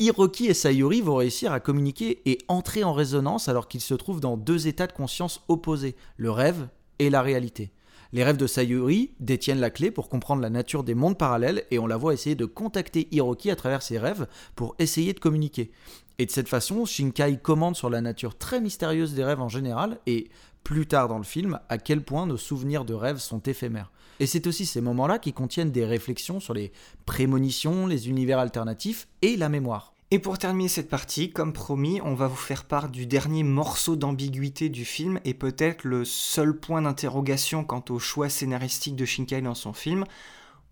Hiroki et Sayuri vont réussir à communiquer et entrer en résonance alors qu'ils se trouvent dans deux états de conscience opposés, le rêve et la réalité. Les rêves de Sayuri détiennent la clé pour comprendre la nature des mondes parallèles et on la voit essayer de contacter Hiroki à travers ses rêves pour essayer de communiquer. Et de cette façon, Shinkai commande sur la nature très mystérieuse des rêves en général et, plus tard dans le film, à quel point nos souvenirs de rêves sont éphémères. Et c'est aussi ces moments-là qui contiennent des réflexions sur les prémonitions, les univers alternatifs et la mémoire. Et pour terminer cette partie, comme promis, on va vous faire part du dernier morceau d'ambiguïté du film et peut-être le seul point d'interrogation quant au choix scénaristique de Shinkai dans son film.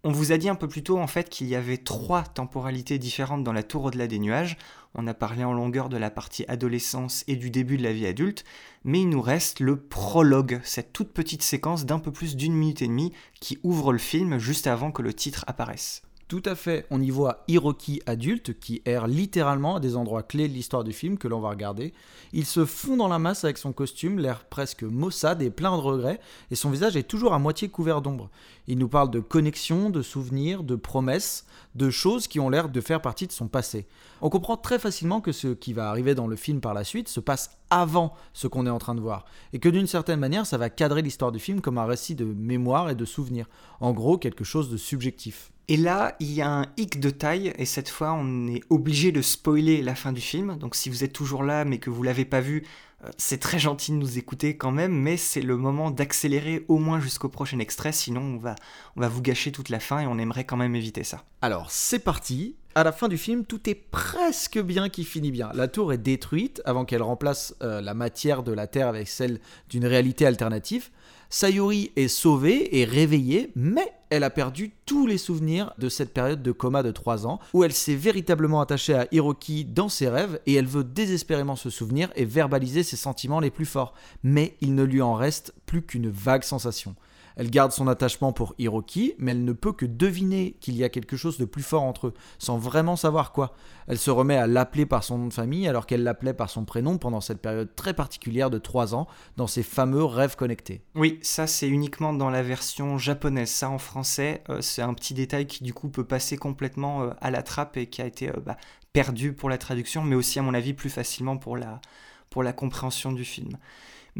On vous a dit un peu plus tôt en fait qu'il y avait trois temporalités différentes dans la tour au-delà des nuages. On a parlé en longueur de la partie adolescence et du début de la vie adulte, mais il nous reste le prologue, cette toute petite séquence d'un peu plus d'une minute et demie qui ouvre le film juste avant que le titre apparaisse. Tout à fait, on y voit Hiroki adulte qui erre littéralement à des endroits clés de l'histoire du film que l'on va regarder. Il se fond dans la masse avec son costume, l'air presque maussade et plein de regrets, et son visage est toujours à moitié couvert d'ombre. Il nous parle de connexions, de souvenirs, de promesses, de choses qui ont l'air de faire partie de son passé. On comprend très facilement que ce qui va arriver dans le film par la suite se passe avant ce qu'on est en train de voir, et que d'une certaine manière ça va cadrer l'histoire du film comme un récit de mémoire et de souvenirs. En gros, quelque chose de subjectif. Et là, il y a un hic de taille, et cette fois, on est obligé de spoiler la fin du film. Donc, si vous êtes toujours là, mais que vous l'avez pas vu, euh, c'est très gentil de nous écouter quand même, mais c'est le moment d'accélérer au moins jusqu'au prochain extrait, sinon on va, on va vous gâcher toute la fin et on aimerait quand même éviter ça. Alors, c'est parti. À la fin du film, tout est presque bien qui finit bien. La tour est détruite avant qu'elle remplace euh, la matière de la Terre avec celle d'une réalité alternative. Sayuri est sauvée et réveillée, mais elle a perdu tous les souvenirs de cette période de coma de 3 ans, où elle s'est véritablement attachée à Hiroki dans ses rêves, et elle veut désespérément se souvenir et verbaliser ses sentiments les plus forts. Mais il ne lui en reste plus qu'une vague sensation. Elle garde son attachement pour Hiroki, mais elle ne peut que deviner qu'il y a quelque chose de plus fort entre eux, sans vraiment savoir quoi. Elle se remet à l'appeler par son nom de famille alors qu'elle l'appelait par son prénom pendant cette période très particulière de 3 ans, dans ses fameux rêves connectés. Oui, ça c'est uniquement dans la version japonaise. Ça en français, euh, c'est un petit détail qui du coup peut passer complètement euh, à la trappe et qui a été euh, bah, perdu pour la traduction, mais aussi à mon avis plus facilement pour la, pour la compréhension du film.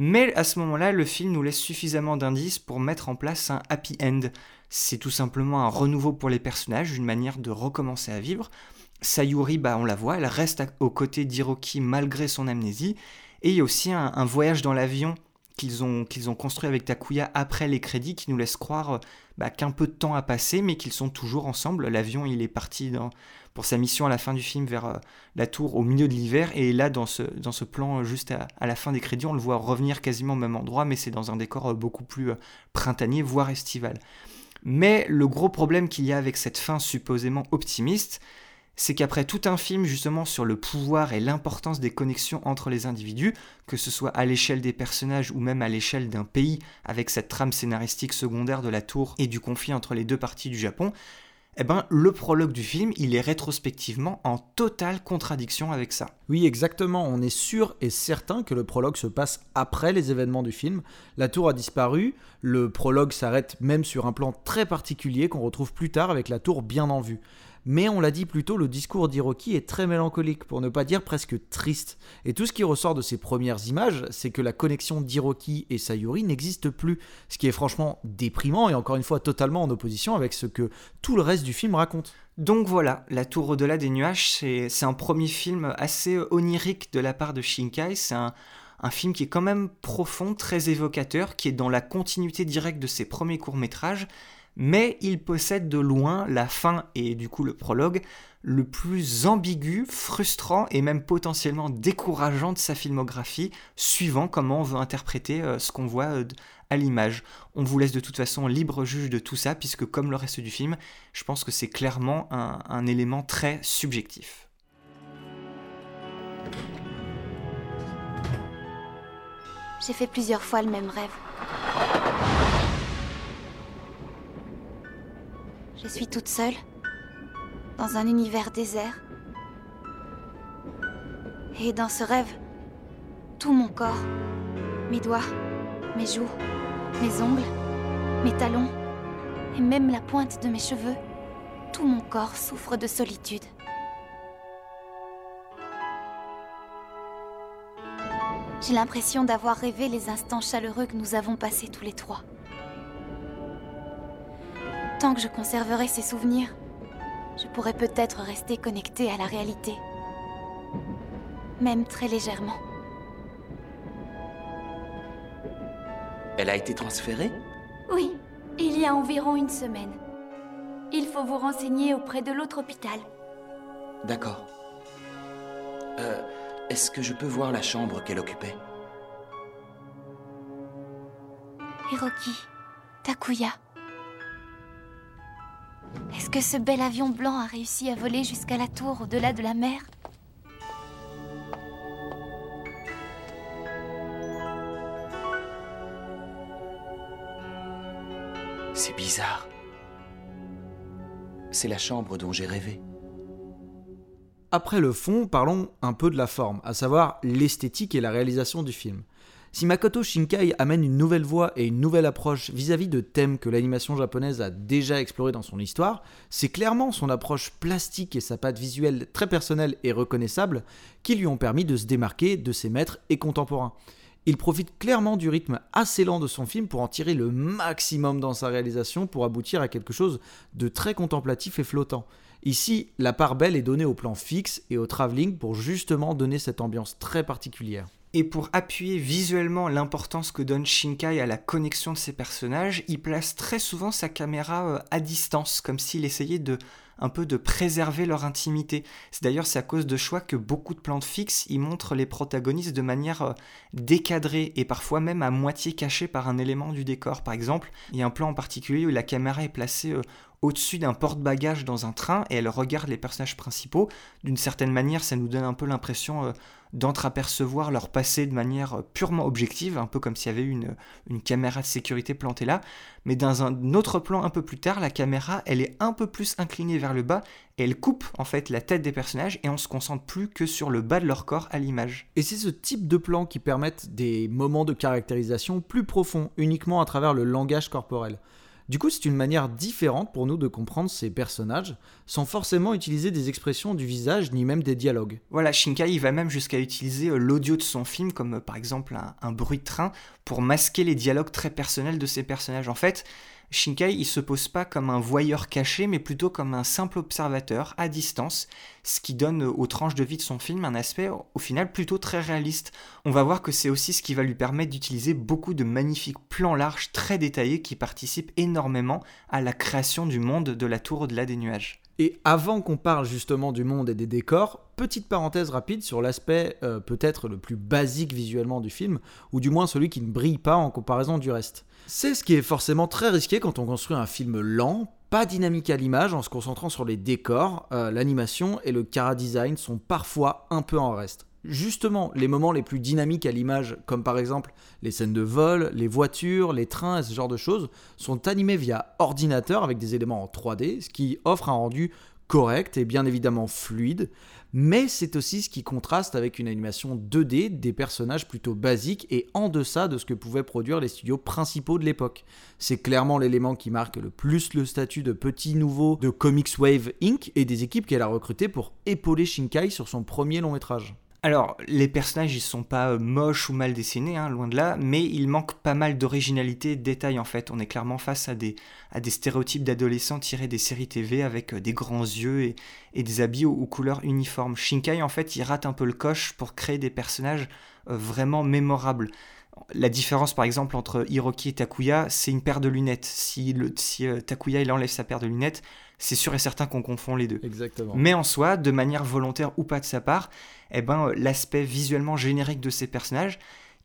Mais à ce moment-là, le film nous laisse suffisamment d'indices pour mettre en place un happy end. C'est tout simplement un renouveau pour les personnages, une manière de recommencer à vivre. Sayuri, bah, on la voit, elle reste aux côtés d'Hiroki malgré son amnésie. Et il y a aussi un, voyage dans l'avion qu'ils ont, qu'ils ont construit avec Takuya après les crédits qui nous laisse croire bah, qu'un peu de temps a passé mais qu'ils sont toujours ensemble. L'avion il est parti dans, pour sa mission à la fin du film vers euh, la tour au milieu de l'hiver et là dans ce, plan juste à, à, la fin des crédits on le voit revenir quasiment au même endroit mais c'est dans un décor euh, beaucoup plus euh, printanier voire estival. Mais le gros problème qu'il y a avec cette fin supposément optimiste c'est qu'après tout un film justement sur le pouvoir et l'importance des connexions entre les individus, que ce soit à l'échelle des personnages ou même à l'échelle d'un pays, avec cette trame scénaristique secondaire de la tour et du conflit entre les deux parties du Japon, eh ben, le prologue du film, il est rétrospectivement en totale contradiction avec ça. Oui, exactement. On est sûr et certain que le prologue se passe après les événements du film. La tour a disparu, le prologue s'arrête même sur un plan très particulier qu'on retrouve plus tard avec la tour bien en vue. Mais on l'a dit plus tôt, le discours d'Hiroki est très mélancolique, pour ne pas dire presque triste. Et tout ce qui ressort de ces premières images, c'est que la connexion d'Hiroki et Sayuri n'existe plus, ce qui est franchement déprimant et encore une fois totalement en opposition avec ce que tout le reste du film raconte. Donc voilà, La Tour au-delà des nuages, c'est un premier film assez onirique de la part de Shinkai, c'est un, un film qui est quand même profond, très évocateur, qui est dans la continuité directe de ses premiers courts-métrages, mais il possède de loin la fin et du coup le prologue le plus ambigu, frustrant et même potentiellement décourageant de sa filmographie, suivant comment on veut interpréter euh, ce qu'on voit euh, à l'image. On vous laisse de toute façon libre juge de tout ça, puisque comme le reste du film, je pense que c'est clairement un élément très subjectif. J'ai fait plusieurs fois le même rêve. Je suis toute seule, dans un univers désert. Et dans ce rêve, tout mon corps, mes doigts, mes joues, mes ongles, mes talons, et même la pointe de mes cheveux, tout mon corps souffre de solitude. J'ai l'impression d'avoir rêvé les instants chaleureux que nous avons passés tous les trois. Tant que je conserverai ces souvenirs, je pourrais peut-être rester connectée à la réalité. Même très légèrement. Elle a été transférée? Oui, il y a environ une semaine. Il faut vous renseigner auprès de l'autre hôpital. D'accord. Euh, est-ce que je peux voir la chambre qu'elle occupait? Hiroki, Takuya. Est-ce que ce bel avion blanc a réussi à voler jusqu'à la tour au-delà de la mer C'est bizarre. C'est la chambre dont j'ai rêvé. Après le fond, parlons un peu de la forme, à savoir l'esthétique et la réalisation du film. Si Makoto Shinkai amène une nouvelle voie et une nouvelle approche vis-à-vis de thèmes que l'animation japonaise a déjà explorés dans son histoire, c'est clairement son approche plastique et sa patte visuelle très personnelle et reconnaissable qui lui ont permis de se démarquer de ses maîtres et contemporains. Il profite clairement du rythme assez lent de son film pour en tirer le maximum dans sa réalisation pour aboutir à quelque chose de très contemplatif et flottant. Ici, la part belle est donnée au plan fixe et au travelling pour justement donner cette ambiance très particulière. Et pour appuyer visuellement l'importance que donne Shinkai à la connexion de ses personnages, il place très souvent sa caméra euh, à distance, comme s'il essayait de un peu de préserver leur intimité. C'est d'ailleurs c'est à cause de choix que beaucoup de plantes fixes y montrent les protagonistes de manière euh, décadrée et parfois même à moitié cachée par un élément du décor. Par exemple, il y a un plan en particulier où la caméra est placée euh, au-dessus d'un porte-bagages dans un train et elle regarde les personnages principaux. D'une certaine manière, ça nous donne un peu l'impression euh, d'entreapercevoir leur passé de manière euh, purement objective, un peu comme s'il y avait une, une caméra de sécurité plantée là. Mais dans un autre plan un peu plus tard, la caméra, elle est un peu plus inclinée vers le bas elle coupe en fait la tête des personnages et on se concentre plus que sur le bas de leur corps à l'image. Et c'est ce type de plan qui permettent des moments de caractérisation plus profonds, uniquement à travers le langage corporel. Du coup, c'est une manière différente pour nous de comprendre ces personnages, sans forcément utiliser des expressions du visage ni même des dialogues. Voilà, Shinkai va même jusqu'à utiliser euh, l'audio de son film, comme euh, par exemple un, bruit de train, pour masquer les dialogues très personnels de ses personnages. En fait, Shinkai, il se pose pas comme un voyeur caché, mais plutôt comme un simple observateur à distance, ce qui donne aux tranches de vie de son film un aspect au final plutôt très réaliste. On va voir que c'est aussi ce qui va lui permettre d'utiliser beaucoup de magnifiques plans larges très détaillés qui participent énormément à la création du monde de la tour au-delà des nuages. Et avant qu'on parle justement du monde et des décors, petite parenthèse rapide sur l'aspect euh, peut-être le plus basique visuellement du film, ou du moins celui qui ne brille pas en comparaison du reste. C'est ce qui est forcément très risqué quand on construit un film lent, pas dynamique à l'image en se concentrant sur les décors, euh, l'animation et le cara design sont parfois un peu en reste. Justement, les moments les plus dynamiques à l'image, comme par exemple les scènes de vol, les voitures, les trains et ce genre de choses, sont animés via ordinateur avec des éléments en 3D, ce qui offre un rendu correct et bien évidemment fluide, mais c'est aussi ce qui contraste avec une animation 2D des personnages plutôt basiques et en deçà de ce que pouvaient produire les studios principaux de l'époque. C'est clairement l'élément qui marque le plus le statut de petit nouveau de Comics Wave Inc. et des équipes qu'elle a recrutées pour épauler Shinkai sur son premier long métrage. Alors, les personnages, ils sont pas euh, moches ou mal dessinés, hein, loin de là, mais il manque pas mal d'originalité de détails en fait. On est clairement face à des, stéréotypes d'adolescents tirés des séries TV avec euh, des grands yeux et, des habits aux, couleurs uniformes. Shinkai, en fait, il rate un peu le coche pour créer des personnages euh, vraiment mémorables. La différence, par exemple, entre Hiroki et Takuya, c'est une paire de lunettes. Si, Takuya il enlève sa paire de lunettes, c'est sûr et certain qu'on confond les deux. Exactement. Mais en soi, de manière volontaire ou pas de sa part, eh ben, l'aspect visuellement générique de ces personnages,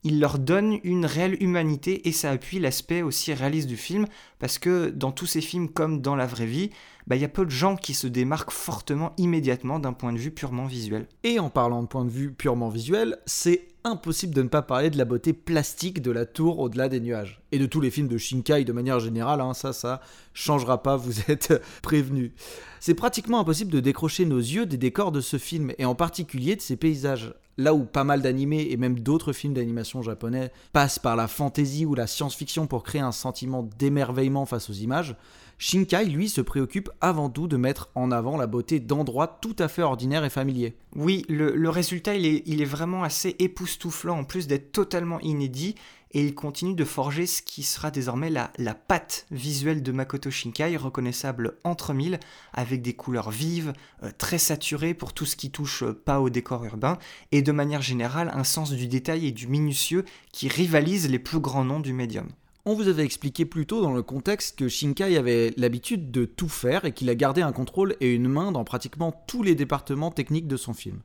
il leur donne une réelle humanité et ça appuie l'aspect aussi réaliste du film parce que dans tous ces films comme dans la vraie vie, bah, il y a peu de gens qui se démarquent fortement immédiatement d'un point de vue purement visuel. Et en parlant de point de vue purement visuel, c'est impossible de ne pas parler de la beauté plastique de la tour au-delà des nuages. Et de tous les films de Shinkai de manière générale, hein, ça, ça changera pas, vous êtes prévenus. C'est pratiquement impossible de décrocher nos yeux des décors de ce film, et en particulier de ces paysages. Là où pas mal d'animés et même d'autres films d'animation japonais passent par la fantaisie ou la science-fiction pour créer un sentiment d'émerveillement face aux images, Shinkai, lui, se préoccupe avant tout de mettre en avant la beauté d'endroits tout à fait ordinaires et familiers. Oui, le, résultat, il est, vraiment assez époustouflant, en plus d'être totalement inédit, et il continue de forger ce qui sera désormais la, la patte visuelle de Makoto Shinkai, reconnaissable entre mille, avec des couleurs vives, euh, très saturées pour tout ce qui touche euh, pas au décor urbain, et de manière générale un sens du détail et du minutieux qui rivalise les plus grands noms du médium. On vous avait expliqué plus tôt dans le contexte que Shinkai avait l'habitude de tout faire et qu'il a gardé un contrôle et une main dans pratiquement tous les départements techniques de son film.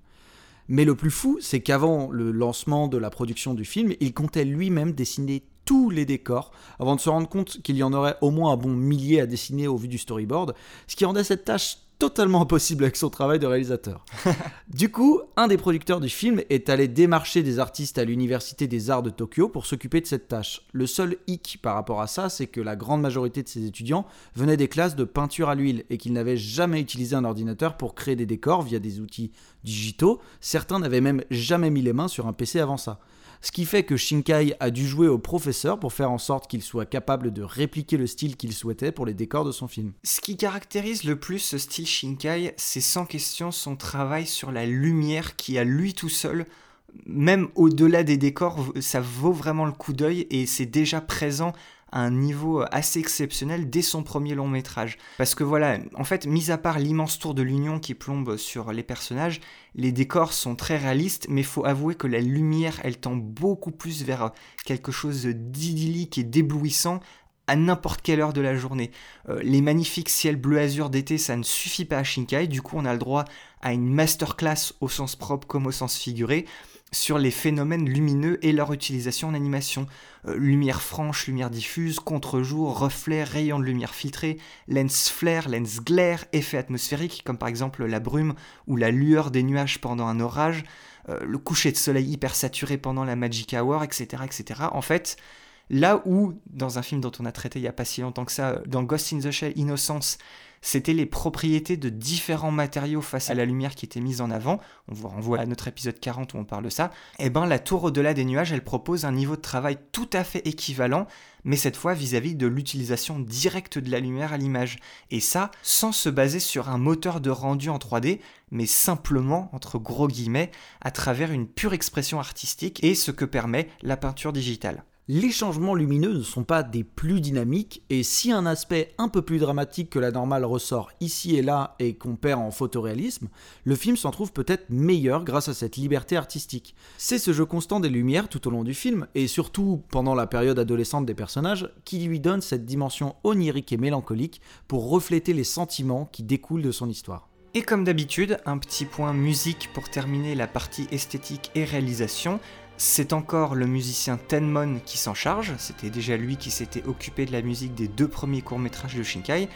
Mais le plus fou, c'est qu'avant le lancement de la production du film, il comptait lui-même dessiner tous les décors avant de se rendre compte qu'il y en aurait au moins un bon millier à dessiner au vu du storyboard, ce qui rendait cette tâche totalement impossible avec son travail de réalisateur. du coup, un des producteurs du film est allé démarcher des artistes à l'université des arts de Tokyo pour s'occuper de cette tâche. Le seul hic par rapport à ça, c'est que la grande majorité de ces étudiants venaient des classes de peinture à l'huile et qu'ils n'avaient jamais utilisé un ordinateur pour créer des décors via des outils digitaux. Certains n'avaient même jamais mis les mains sur un PC avant ça ce qui fait que Shinkai a dû jouer au professeur pour faire en sorte qu'il soit capable de répliquer le style qu'il souhaitait pour les décors de son film. Ce qui caractérise le plus ce style Shinkai, c'est sans question son travail sur la lumière qui, à lui tout seul, même au-delà des décors, ça vaut vraiment le coup d'œil et c'est déjà présent un niveau assez exceptionnel dès son premier long métrage. Parce que voilà, en fait, mis à part l'immense tour de l'Union qui plombe sur les personnages, les décors sont très réalistes, mais faut avouer que la lumière, elle tend beaucoup plus vers quelque chose d'idyllique et d'éblouissant à n'importe quelle heure de la journée. Euh, les magnifiques ciels bleu azur d'été, ça ne suffit pas à Shinkai, du coup on a le droit à une masterclass au sens propre comme au sens figuré sur les phénomènes lumineux et leur utilisation en animation. Euh, lumière franche, lumière diffuse, contre-jour, reflet, rayons de lumière filtrés, lens flare, lens glare, effets atmosphériques comme par exemple la brume ou la lueur des nuages pendant un orage, euh, le coucher de soleil hyper saturé pendant la Magic Hour, etc. etc. En fait, là où, dans un film dont on a traité il n'y a pas si longtemps que ça, dans Ghost in the Shell Innocence, c'était les propriétés de différents matériaux face à la lumière qui était mise en avant. On vous renvoie à notre épisode 40 où on parle de ça. Eh ben la tour au-delà des nuages, elle propose un niveau de travail tout à fait équivalent, mais cette fois vis-à-vis de l'utilisation directe de la lumière à l'image. Et ça, sans se baser sur un moteur de rendu en 3D, mais simplement, entre gros guillemets, à travers une pure expression artistique et ce que permet la peinture digitale les changements lumineux ne sont pas des plus dynamiques, et si un aspect un peu plus dramatique que la normale ressort ici et là et qu'on perd en photoréalisme, le film s'en trouve peut-être meilleur grâce à cette liberté artistique. C'est ce jeu constant des lumières tout au long du film, et surtout pendant la période adolescente des personnages, qui lui donne cette dimension onirique et mélancolique pour refléter les sentiments qui découlent de son histoire. Et comme d'habitude, un petit point musique pour terminer la partie esthétique et réalisation. C'est encore le musicien Tenmon qui s'en charge, c'était déjà lui qui s'était occupé de la musique des deux premiers courts-métrages de Shinkai,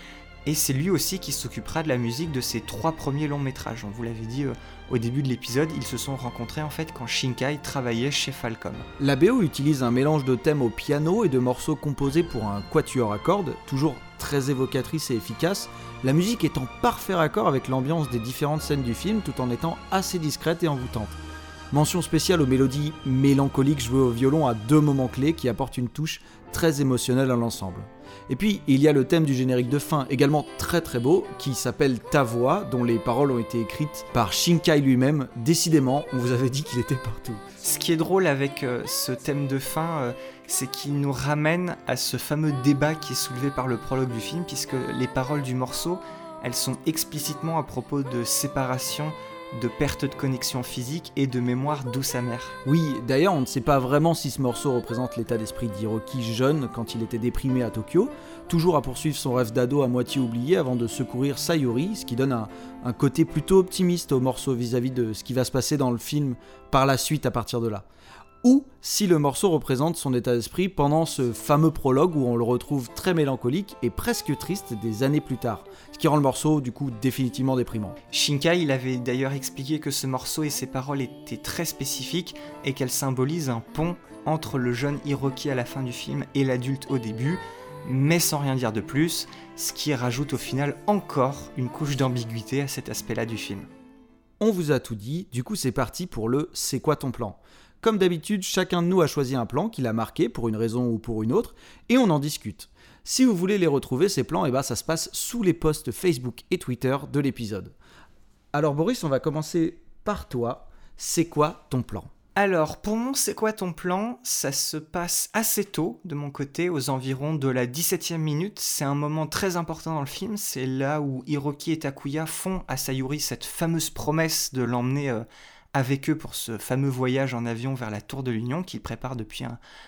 et c'est lui aussi qui s'occupera de la musique de ses trois premiers longs-métrages. On vous l'avait dit euh, au début de l'épisode, ils se sont rencontrés en fait quand Shinkai travaillait chez Falcom. La BO utilise un mélange de thèmes au piano et de morceaux composés pour un quatuor à cordes, toujours très évocatrice et efficace, la musique est en parfait raccord avec l'ambiance des différentes scènes du film tout en étant assez discrète et envoûtante. Mention spéciale aux mélodies mélancoliques jouées au violon à deux moments clés qui apportent une touche très émotionnelle à l'ensemble. Et puis il y a le thème du générique de fin, également très très beau, qui s'appelle Ta voix, dont les paroles ont été écrites par Shinkai lui-même. Décidément, on vous avait dit qu'il était partout. Ce qui est drôle avec euh, ce thème de fin, euh, c'est qu'il nous ramène à ce fameux débat qui est soulevé par le prologue du film, puisque les paroles du morceau, elles sont explicitement à propos de séparation, de perte de connexion physique et de mémoire douce amère. Oui, d'ailleurs, on ne sait pas vraiment si ce morceau représente l'état d'esprit d'Hiroki jeune quand il était déprimé à Tokyo, toujours à poursuivre son rêve d'ado à moitié oublié avant de secourir Sayori, ce qui donne un côté plutôt optimiste au morceau vis-à-vis de ce qui va se passer dans le film par la suite à partir de là ou si le morceau représente son état d'esprit pendant ce fameux prologue où on le retrouve très mélancolique et presque triste des années plus tard, ce qui rend le morceau du coup définitivement déprimant. Shinkai, il avait d'ailleurs expliqué que ce morceau et ses paroles étaient très spécifiques et qu'elles symbolisent un pont entre le jeune Hiroki à la fin du film et l'adulte au début, mais sans rien dire de plus, ce qui rajoute au final encore une couche d'ambiguïté à cet aspect-là du film. On vous a tout dit, du coup c'est parti pour le C'est quoi ton plan? Comme d'habitude, chacun de nous a choisi un plan qu'il a marqué pour une raison ou pour une autre, et on en discute. Si vous voulez les retrouver, ces plans, eh ben, ça se passe sous les posts Facebook et Twitter de l'épisode. Alors Boris, on va commencer par toi. C'est quoi ton plan? Alors, pour mon C'est quoi ton plan? Ça se passe assez tôt de mon côté, aux environs de la 17e minute. C'est un moment très important dans le film. C'est là où Hiroki et Takuya font à Sayuri cette fameuse promesse de l'emmener euh, avec eux pour ce fameux voyage en avion vers la Tour de l'Union qu'ils préparent depuis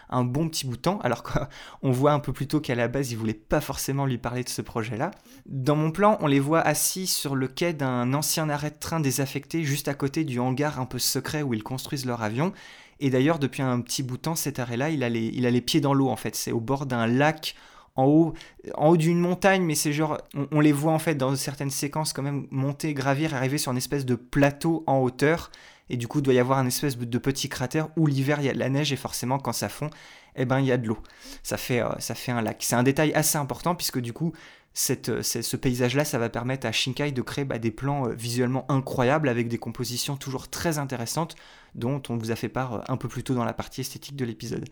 un, bon petit bout de temps, alors qu'on voit un peu plus tôt qu'à la base, ils voulaient pas forcément lui parler de ce projet-là. Dans mon plan, on les voit assis sur le quai d'un ancien arrêt de train désaffecté juste à côté du hangar un peu secret où ils construisent leur avion. Et d'ailleurs, depuis un petit bout de temps, cet arrêt-là, il, a les, il a les pieds dans l'eau en fait. C'est au bord d'un lac en haut, en haut d'une montagne, mais c'est genre, on, les voit en fait dans certaines séquences quand même monter, gravir, arriver sur une espèce de plateau en hauteur et du coup, il doit y avoir un espèce de petit cratère où l'hiver, il y a de la neige, et forcément, quand ça fond, eh ben, il y a de l'eau. Ça fait, euh, un lac. C'est un détail assez important, puisque du coup, euh, ce paysage-là, ça va permettre à Shinkai de créer bah, des plans euh, visuellement incroyables, avec des compositions toujours très intéressantes, dont on vous a fait part un peu plus tôt dans la partie esthétique de l'épisode.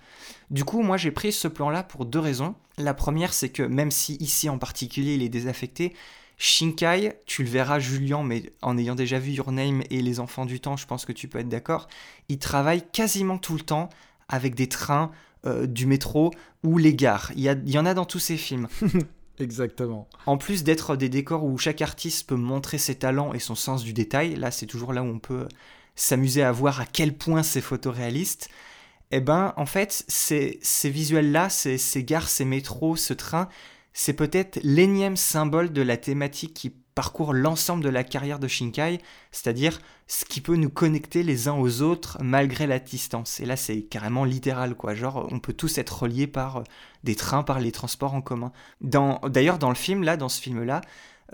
Du coup, moi, j'ai pris ce plan-là pour deux raisons. La première, c'est que même si ici en particulier, il est désaffecté, Shinkai, tu le verras Julien, mais en ayant déjà vu Your Name et Les Enfants du Temps, je pense que tu peux être d'accord, il travaille quasiment tout le temps avec des trains, euh, du métro ou les gares. Il y, y en a dans tous ses films. Exactement. En plus d'être des décors où chaque artiste peut montrer ses talents et son sens du détail, là c'est toujours là où on peut s'amuser à voir à quel point c'est photoréaliste. Eh ben, en fait, ces, ces visuels-là, ces, ces gares, ces métros, ce train, c'est peut-être l'énième symbole de la thématique qui parcourt l'ensemble de la carrière de Shinkai, c'est-à-dire ce qui peut nous connecter les uns aux autres malgré la distance. Et là, c'est carrément littéral, quoi. Genre, on peut tous être reliés par euh, des trains, par les transports en commun. D'ailleurs, dans le film, là, dans ce film-là,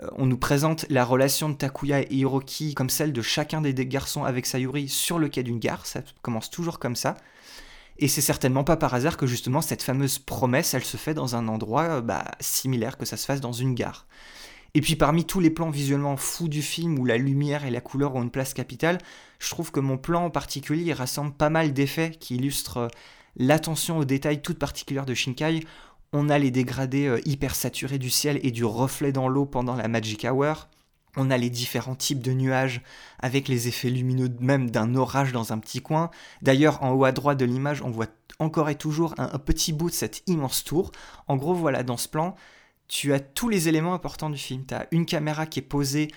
euh, on nous présente la relation de Takuya et Hiroki comme celle de chacun des garçons avec Sayuri sur le quai d'une gare. Ça commence toujours comme ça. Et c'est certainement pas par hasard que justement cette fameuse promesse, elle se fait dans un endroit euh, bah, similaire que ça se fasse dans une gare. Et puis parmi tous les plans visuellement fous du film où la lumière et la couleur ont une place capitale, je trouve que mon plan en particulier rassemble pas mal d'effets qui illustrent euh, l'attention aux détails toute particulière de Shinkai. On a les dégradés euh, hyper saturés du ciel et du reflet dans l'eau pendant la Magic Hour. On a les différents types de nuages avec les effets lumineux même d'un orage dans un petit coin. D'ailleurs, en haut à droite de l'image, on voit encore et toujours un, petit bout de cette immense tour. En gros, voilà, dans ce plan, tu as tous les éléments importants du film. Tu as une caméra qui est posée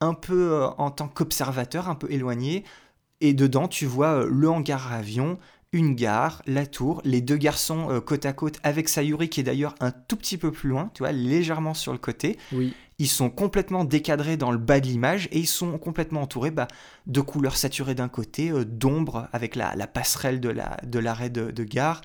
un peu euh, en tant qu'observateur, un peu éloigné, et dedans, tu vois euh, le hangar à avion, une gare, la tour, les deux garçons euh, côte à côte avec Sayuri qui est d'ailleurs un tout petit peu plus loin, tu vois, légèrement sur le côté. Oui. Ils sont complètement décadrés dans le bas de l'image et ils sont complètement entourés bah, de couleurs saturées d'un côté, euh, d'ombre avec la, passerelle de l'arrêt de, gare.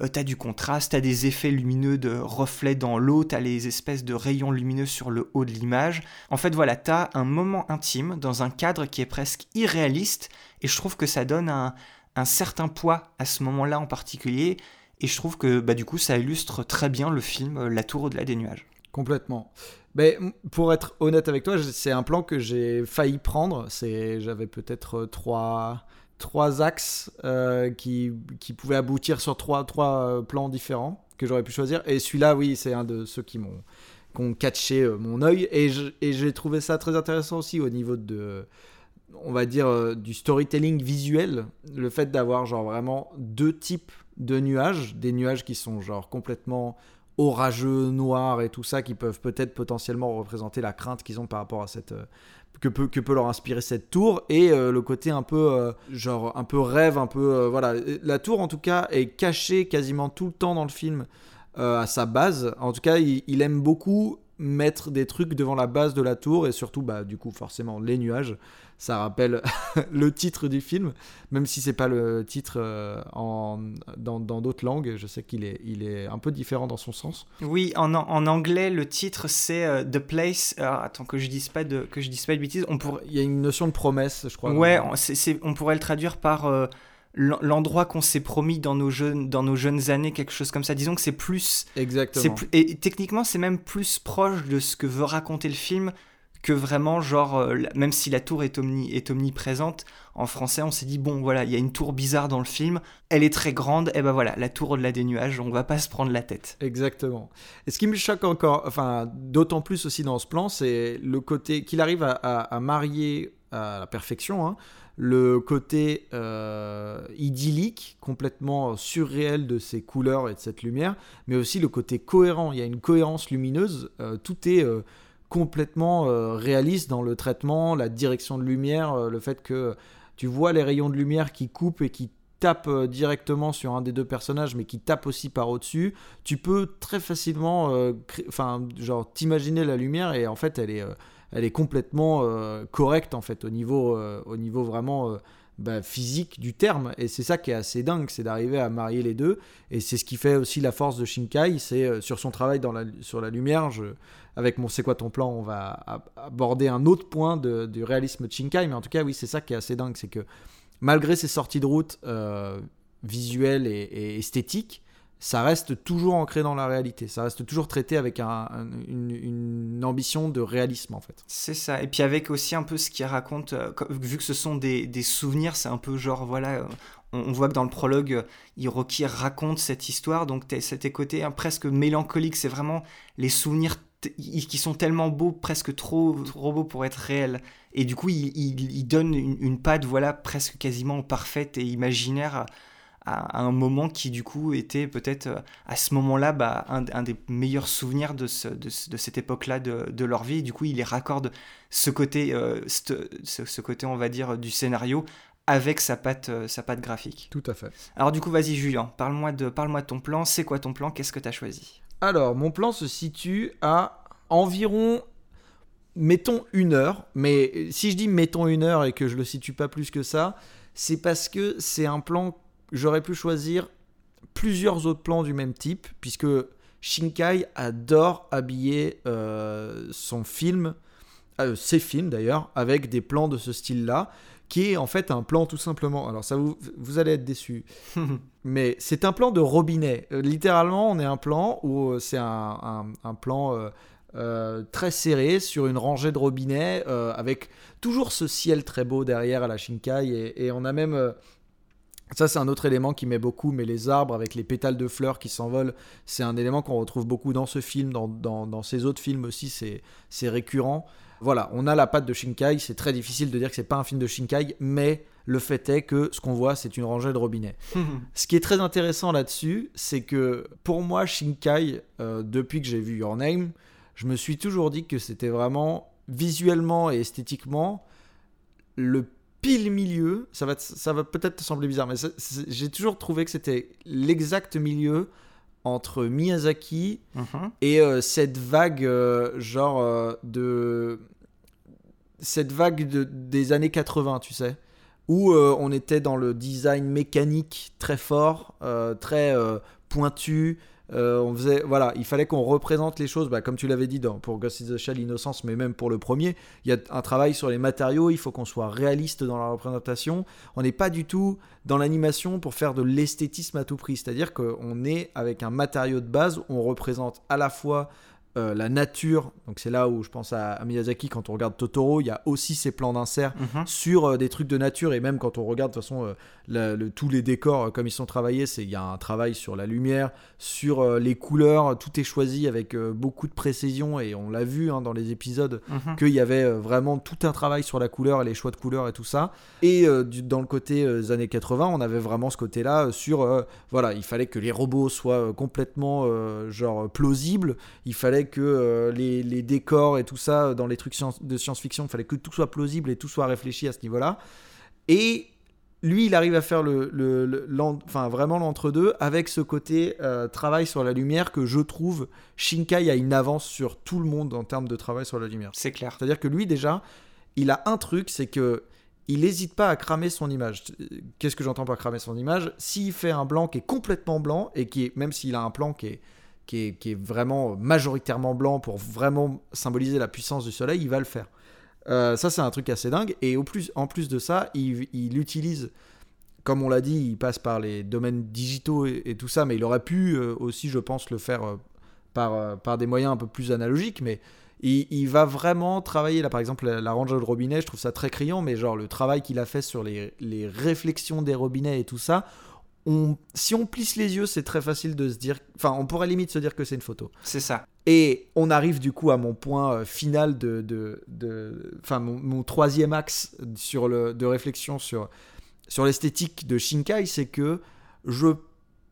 Euh, t'as du contraste, t'as des effets lumineux de reflets dans l'eau, t'as les espèces de rayons lumineux sur le haut de l'image. En fait, voilà, t'as un moment intime dans un cadre qui est presque irréaliste et je trouve que ça donne un un certain poids à ce moment-là en particulier. Et je trouve que bah, du coup, ça illustre très bien le film euh, La Tour au-delà des nuages. Complètement. Mais pour être honnête avec toi, c'est un plan que j'ai failli prendre. J'avais peut-être euh, trois, trois axes euh, qui, qui pouvaient aboutir sur trois, trois plans différents que j'aurais pu choisir. Et celui-là, oui, c'est un de ceux qui m'ont ont catché mon œil. Et j'ai trouvé ça très intéressant aussi au niveau de on va dire, euh, du storytelling visuel, le fait d'avoir genre vraiment deux types de nuages, des nuages qui sont genre complètement orageux, noirs et tout ça qui peuvent peut-être potentiellement représenter la crainte qu'ils ont par rapport à cette euh, que peut que peut leur inspirer cette tour et euh, le côté un peu euh, genre un peu rêve, un peu voilà. La tour en tout cas est cachée quasiment tout le temps dans le film à sa base. En tout cas, il, il aime beaucoup mettre des trucs devant la base de la tour et surtout bah du coup forcément les nuages ça rappelle le titre du film même si c'est pas le titre euh, en, dans d'autres langues je sais qu'il est, il est un peu différent dans son sens oui en, en anglais le titre c'est euh, The Place alors, attends que je dise pas de que je dise pas de bêtises on pourrait il y a une notion de promesse je crois ouais on, on pourrait le traduire par euh, l'endroit qu'on s'est promis dans nos, jeunes, dans nos jeunes années, quelque chose comme ça. Disons que c'est plus... Exactement. et techniquement, c'est même plus proche de ce que veut raconter le film que vraiment, genre, euh, même si la tour est, omni, omniprésente, en français, on s'est dit, bon, voilà, il y a une tour bizarre dans le film, elle est très grande, et ben voilà, la tour au-delà des nuages, on va pas se prendre la tête. Exactement. Et ce qui me choque encore, enfin, d'autant plus aussi dans ce plan, c'est le côté qu'il arrive à, marier à la perfection, hein, le côté euh, idyllique, complètement surréel de ces couleurs et de cette lumière, mais aussi le côté cohérent. Il y a une cohérence lumineuse, euh, tout est complètement réaliste dans le traitement, la direction de lumière, le fait que tu vois les rayons de lumière qui coupent et qui tapent directement sur un des deux personnages, mais qui tapent aussi par au-dessus, tu peux très facilement, enfin, t'imaginer la lumière et en fait, elle est elle est complètement euh, correcte en fait au niveau, euh, au niveau vraiment euh, bah, physique du terme. Et c'est ça qui est assez dingue, c'est d'arriver à marier les deux. Et c'est ce qui fait aussi la force de Shinkai, c'est sur son travail dans la, sur la lumière. Avec mon C'est quoi ton plan, on va aborder un autre point du réalisme Shinkai. Mais en tout cas, oui, c'est ça qui est assez dingue, c'est que malgré ses sorties de route visuelles et esthétiques, ça reste toujours ancré dans la réalité. Ça reste toujours traité avec une, ambition de réalisme, en fait. C'est ça. Et puis avec aussi un peu ce qu'il raconte, euh, vu que ce sont des, souvenirs, c'est un peu genre, voilà, euh, on, voit que dans le prologue, euh, Hiroki raconte cette histoire, donc c'était côté hein, presque mélancolique. C'est vraiment les souvenirs qui sont tellement beaux, presque trop, trop beaux pour être réels. Et du coup, il, donne une, une patte, voilà, presque quasiment parfaite et imaginaire à, un moment qui du coup était peut-être euh, à ce moment-là bah, un, des meilleurs souvenirs de, de, cette époque-là de, leur vie. du coup, il les raccorde ce côté, euh, ce, côté, on va dire, du scénario avec sa patte, euh, sa patte graphique. Tout à fait. Alors du coup, vas-y Julien, parle-moi de, parle de ton plan. C'est quoi ton plan? Qu'est-ce que tu as choisi? Alors, mon plan se situe à environ mettons une heure, mais si je dis mettons une heure et que je le situe pas plus que ça, c'est parce que c'est un plan j'aurais pu choisir plusieurs autres plans du même type, puisque Shinkai adore habiller euh, son film, euh, ses films d'ailleurs, avec des plans de ce style-là, qui est en fait un plan tout simplement. Alors ça vous, vous allez être déçus, mais c'est un plan de robinet. Euh, littéralement, on est un plan où c'est un, un, plan très serré sur une rangée de robinets, avec toujours ce ciel très beau derrière à la Shinkai, et, et on a même ça, c'est un autre élément qui met beaucoup, mais les arbres avec les pétales de fleurs qui s'envolent, c'est un élément qu'on retrouve beaucoup dans ce film, dans, dans, ces autres films aussi, c'est récurrent. Voilà, on a la patte de Shinkai, c'est très difficile de dire que c'est pas un film de Shinkai, mais le fait est que ce qu'on voit, c'est une rangée de robinets. ce qui est très intéressant là-dessus, c'est que pour moi, Shinkai, euh, depuis que j'ai vu Your Name, je me suis toujours dit que c'était vraiment visuellement et esthétiquement le pile milieu. Ça va, ça va peut-être te sembler bizarre, mais j'ai toujours trouvé que c'était l'exact milieu entre Miyazaki mhm. et euh, cette vague, euh, genre euh, de. Cette vague de, des années 80, tu sais. Où on était dans le design mécanique très fort, très pointu, euh, on faisait, voilà, il fallait qu'on représente les choses, bah, comme tu l'avais dit dans, pour Ghost in the Shell, Innocence, mais même pour le premier, il y a un travail sur les matériaux, il faut qu'on soit réaliste dans la représentation. On n'est pas du tout dans l'animation pour faire de l'esthétisme à tout prix, c'est-à-dire qu'on est avec un matériau de base, on représente à la fois euh, la nature. Donc c'est là où je pense à, à Miyazaki quand on regarde Totoro, il y a aussi ces plans d'insert Mhm. sur euh, des trucs de nature et même quand on regarde de toute façon euh, la- le- tous les décors comme ils sont travaillés, c'est il y a un travail sur la lumière, sur les couleurs, tout est choisi avec beaucoup de précision et on l'a vu hein, dans les épisodes Mhm. qu'il y avait vraiment tout un travail sur la couleur et les choix de couleurs et tout ça. Et du- dans le côté des années 80, on avait vraiment ce côté-là sur voilà, il fallait que les robots soient complètement genre plausibles, il fallait que euh, les, les décors et tout ça euh, dans les trucs science- de science-fiction, il fallait que tout soit plausible et tout soit réfléchi à ce niveau-là. Et lui, il arrive à faire le, le- le- l'en- enfin vraiment l'entre-deux avec ce côté euh, travail sur la lumière que je trouve Shinkai a une avance sur tout le monde en termes de travail sur la lumière. C'est clair. C'est-à-dire que lui, déjà, il a un truc, c'est que il n'hésite pas à cramer son image. Qu'est-ce que j'entends par cramer son image? S'il fait un blanc qui est complètement blanc, et qui est, même s'il a un plan qui est, qui, est, vraiment majoritairement blanc pour vraiment symboliser la puissance du soleil, il va le faire. Euh, ça, c'est un truc assez dingue. Et en plus de ça, il, il utilise, comme on l'a dit, il passe par les domaines digitaux et, tout ça, mais il aurait pu euh, aussi, je pense, le faire euh, par, des moyens un peu plus analogiques. Mais il, il va vraiment travailler, là par exemple, la, la range de robinet, je trouve ça très criant, mais genre le travail qu'il a fait sur les, les réflexions des robinets et tout ça, on, si on plisse les yeux, c'est très facile de se dire, enfin, on pourrait limite se dire que c'est une photo. C'est ça. Et on arrive du coup à mon point euh, final de, de, de- enfin mon, mon troisième axe sur le, de réflexion sur, sur l'esthétique de Shinkai, c'est que je,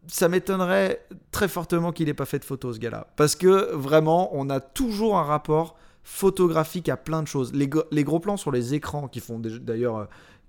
ça m'étonnerait très fortement qu'il ait pas fait de photos ce gars-là, parce que vraiment on a toujours un rapport photographique à plein de choses. Les, les gros plans sur les écrans qui font d'ailleurs, euh,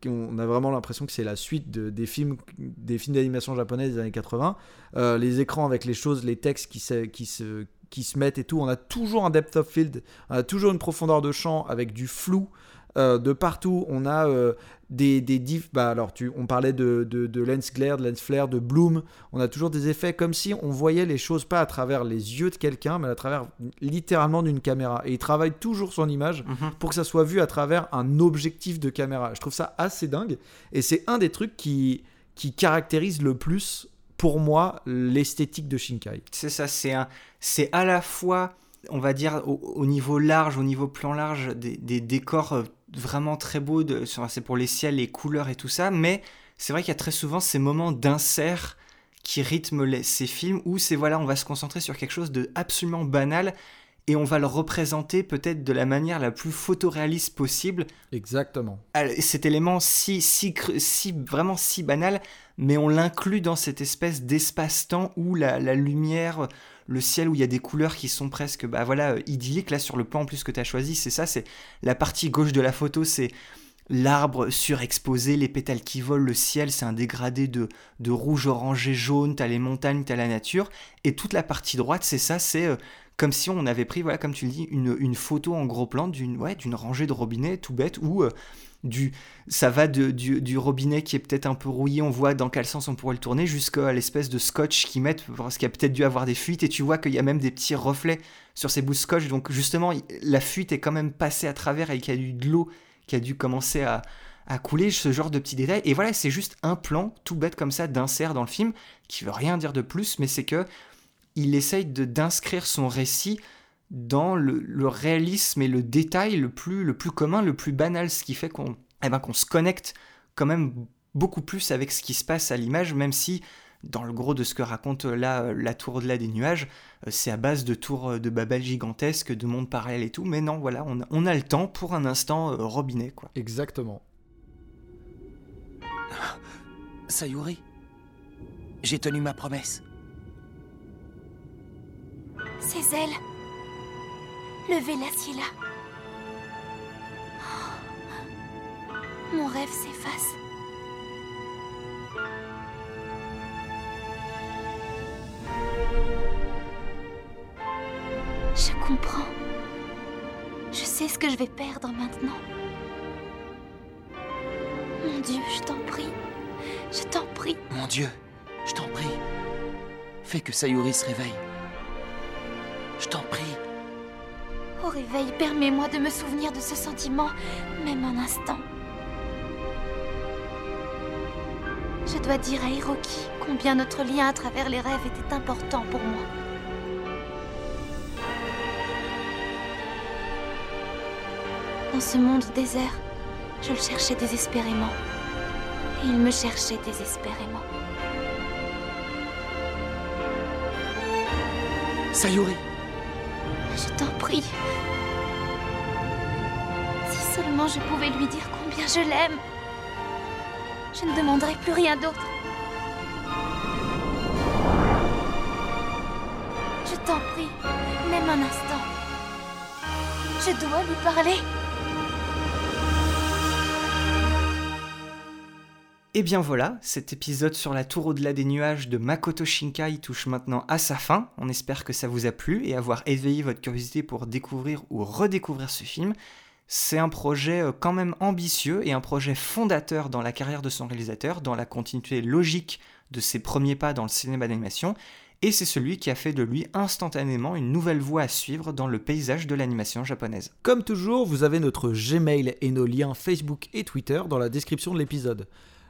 on a vraiment l'impression que c'est la suite de- des films, des films d'animation japonais des années 80. Euh, les écrans avec les choses, les textes qui se, qui se, qui se mettent et tout. On a toujours un depth of field, on a toujours une profondeur de champ avec du flou euh, de partout. On a euh, des, des diffs. Bah alors, tu, on parlait de, de, de lens glare, de lens flare, de bloom. On a toujours des effets comme si on voyait les choses pas à travers les yeux de quelqu'un, mais à travers littéralement d'une caméra. Et il travaille toujours son image Mhm. pour que ça soit vu à travers un objectif de caméra. Je trouve ça assez dingue. Et c'est un des trucs qui, qui caractérise le plus, pour moi, l'esthétique de Shinkai. C'est ça, c'est un, à la fois, on va dire, au, au niveau large, au niveau plan large, des, des décors euh, vraiment très sur- c'est pour les ciels, les couleurs et tout ça, mais c'est vrai qu'il y a très souvent ces moments d'insert qui rythment les- ces films où c'est voilà, on va se concentrer sur quelque chose de absolument banal et on va le représenter peut-être de la manière la plus photoréaliste possible Exactement. cet élément si, si, vraiment si banal, mais on l'inclut dans cette espèce d'espace-temps où la, la lumière, le ciel, où il y a des couleurs qui sont presque bah voilà, euh, idylliques. Là, sur le plan en plus que tu as choisi, c'est ça, c'est la partie gauche de la photo, c'est l'arbre surexposé, les pétales qui volent, le ciel, c'est un dégradé de, de rouge, orangé, jaune, t'as les montagnes, t'as la nature. Et toute la partie droite, c'est ça, c'est euh, comme si on avait pris, voilà, comme tu le dis, une, photo en gros plan d'une ouais, d'une rangée de robinets tout bête où euh, du, ça va de, du, robinet qui est peut-être un peu rouillé, on voit dans quel sens on pourrait le tourner, jusqu'à l'espèce de scotch qu'ils mettent, parce qu'il y a peut-être dû avoir des fuites, et tu vois qu'il y a même des petits reflets sur ces bouts de scotch, donc justement, la fuite est quand même passée à travers et qu'il y a eu de l'eau qui a dû commencer à, à couler, ce genre de petits détails. Et voilà, c'est juste un plan tout bête comme ça d'insert dans le film, qui veut rien dire de plus, mais c'est que il essaye d'inscrire son récit dans le, le réalisme et le détail le plus, le plus commun, le plus banal, ce qui fait qu'on eh ben, qu'on se connecte quand même beaucoup plus avec ce qui se passe à l'image, même si dans le gros de ce que raconte euh, là euh, la tour au-delà des nuages, euh, c'est à base de tours de Babel gigantesques, de mondes parallèles et tout, mais non, voilà, on a, on a le temps pour un instant euh, robinet, quoi. Exactement. Sayuri, j'ai tenu ma promesse. Ses ailes. Levez-la, Scylla. Oh. Mon rêve s'efface. Je comprends. Je sais ce que je vais perdre maintenant. Mon Dieu, je t'en prie. Je t'en prie. Mon Dieu, je t'en prie. Fais que Sayuri se réveille. Je t'en prie. Réveil, permets-moi de me souvenir de ce sentiment, même un instant. Je dois dire à Hiroki combien notre lien à travers les rêves était important pour moi. Dans ce monde désert, je le cherchais désespérément. Et il me cherchait désespérément. Sayuri je t'en prie. Si seulement je pouvais lui dire combien je l'aime. Je ne demanderais plus rien d'autre. Je t'en prie, même un instant. Je dois lui parler. Et bien voilà, cet épisode sur la tour au-delà des nuages de Makoto Shinkai touche maintenant à sa fin. On espère que ça vous a plu et avoir éveillé votre curiosité pour découvrir ou redécouvrir ce film. C'est un projet euh, quand même ambitieux et un projet fondateur dans la carrière de son réalisateur, dans la continuité logique de ses premiers pas dans le cinéma d'animation, et c'est celui qui a fait de lui instantanément une nouvelle voie à suivre dans le paysage de l'animation japonaise. Comme toujours, vous avez notre Gmail et nos liens Facebook et Twitter dans la description de l'épisode.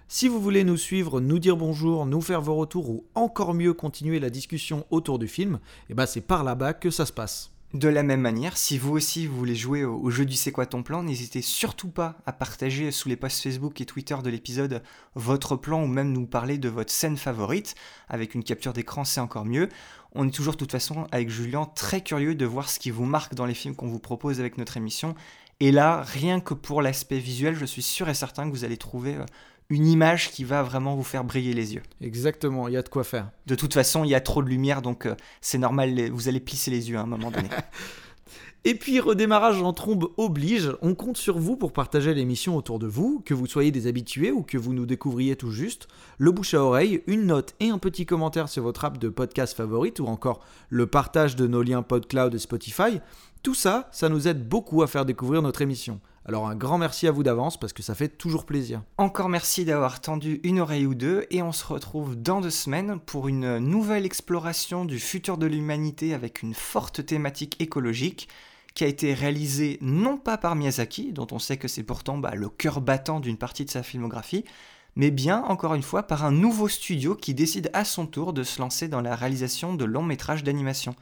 Si vous voulez nous suivre, nous dire bonjour, nous faire vos retours ou encore mieux continuer la discussion autour du film, eh ben c'est par là-bas que ça se passe. De la même manière, si vous aussi vous voulez jouer au, jeu du C'est quoi ton plan, n'hésitez surtout pas à partager sous les posts Facebook et Twitter de l'épisode votre plan ou même nous parler de votre scène favorite. Avec une capture d'écran, c'est encore mieux. On est toujours de toute façon avec Julien très curieux de voir ce qui vous marque dans les films qu'on vous propose avec notre émission. Et là, rien que pour l'aspect visuel, je suis sûr et certain que vous allez trouver euh, une image qui va vraiment vous faire briller les yeux. Exactement, il y a de quoi faire. De toute façon, il y a trop de lumière, donc euh, c'est normal, vous allez plisser les yeux à un moment donné. Et puis redémarrage en trombe oblige, on compte sur vous pour partager l'émission autour de vous, que vous soyez des habitués ou que vous nous découvriez tout juste, le bouche à oreille, une note et un petit commentaire sur votre app de podcast favorite ou encore le partage de nos liens PodCloud et Spotify. Tout ça, ça nous aide beaucoup à faire découvrir notre émission. Alors un grand merci à vous d'avance parce que ça fait toujours plaisir. Encore merci d'avoir tendu une oreille ou deux et on se retrouve dans deux semaines pour une nouvelle exploration du futur de l'humanité avec une forte thématique écologique qui a été réalisée non pas par Miyazaki, dont on sait que c'est pourtant bah, le cœur battant d'une partie de sa filmographie, mais bien encore une fois par un nouveau studio qui décide à son tour de se lancer dans la réalisation de longs métrages d'animation.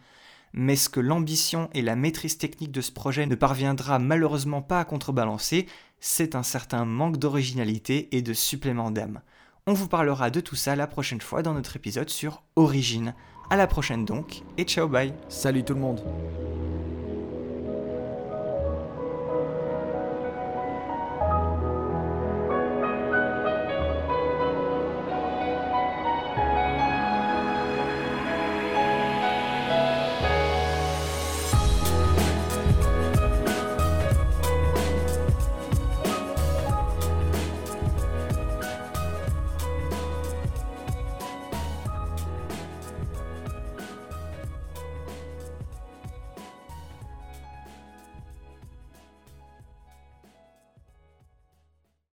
Mais ce que l'ambition et la maîtrise technique de ce projet ne parviendra malheureusement pas à contrebalancer, c'est un certain manque d'originalité et de supplément d'âme. On vous parlera de tout ça la prochaine fois dans notre épisode sur Origine. À la prochaine donc, et ciao bye Salut tout le monde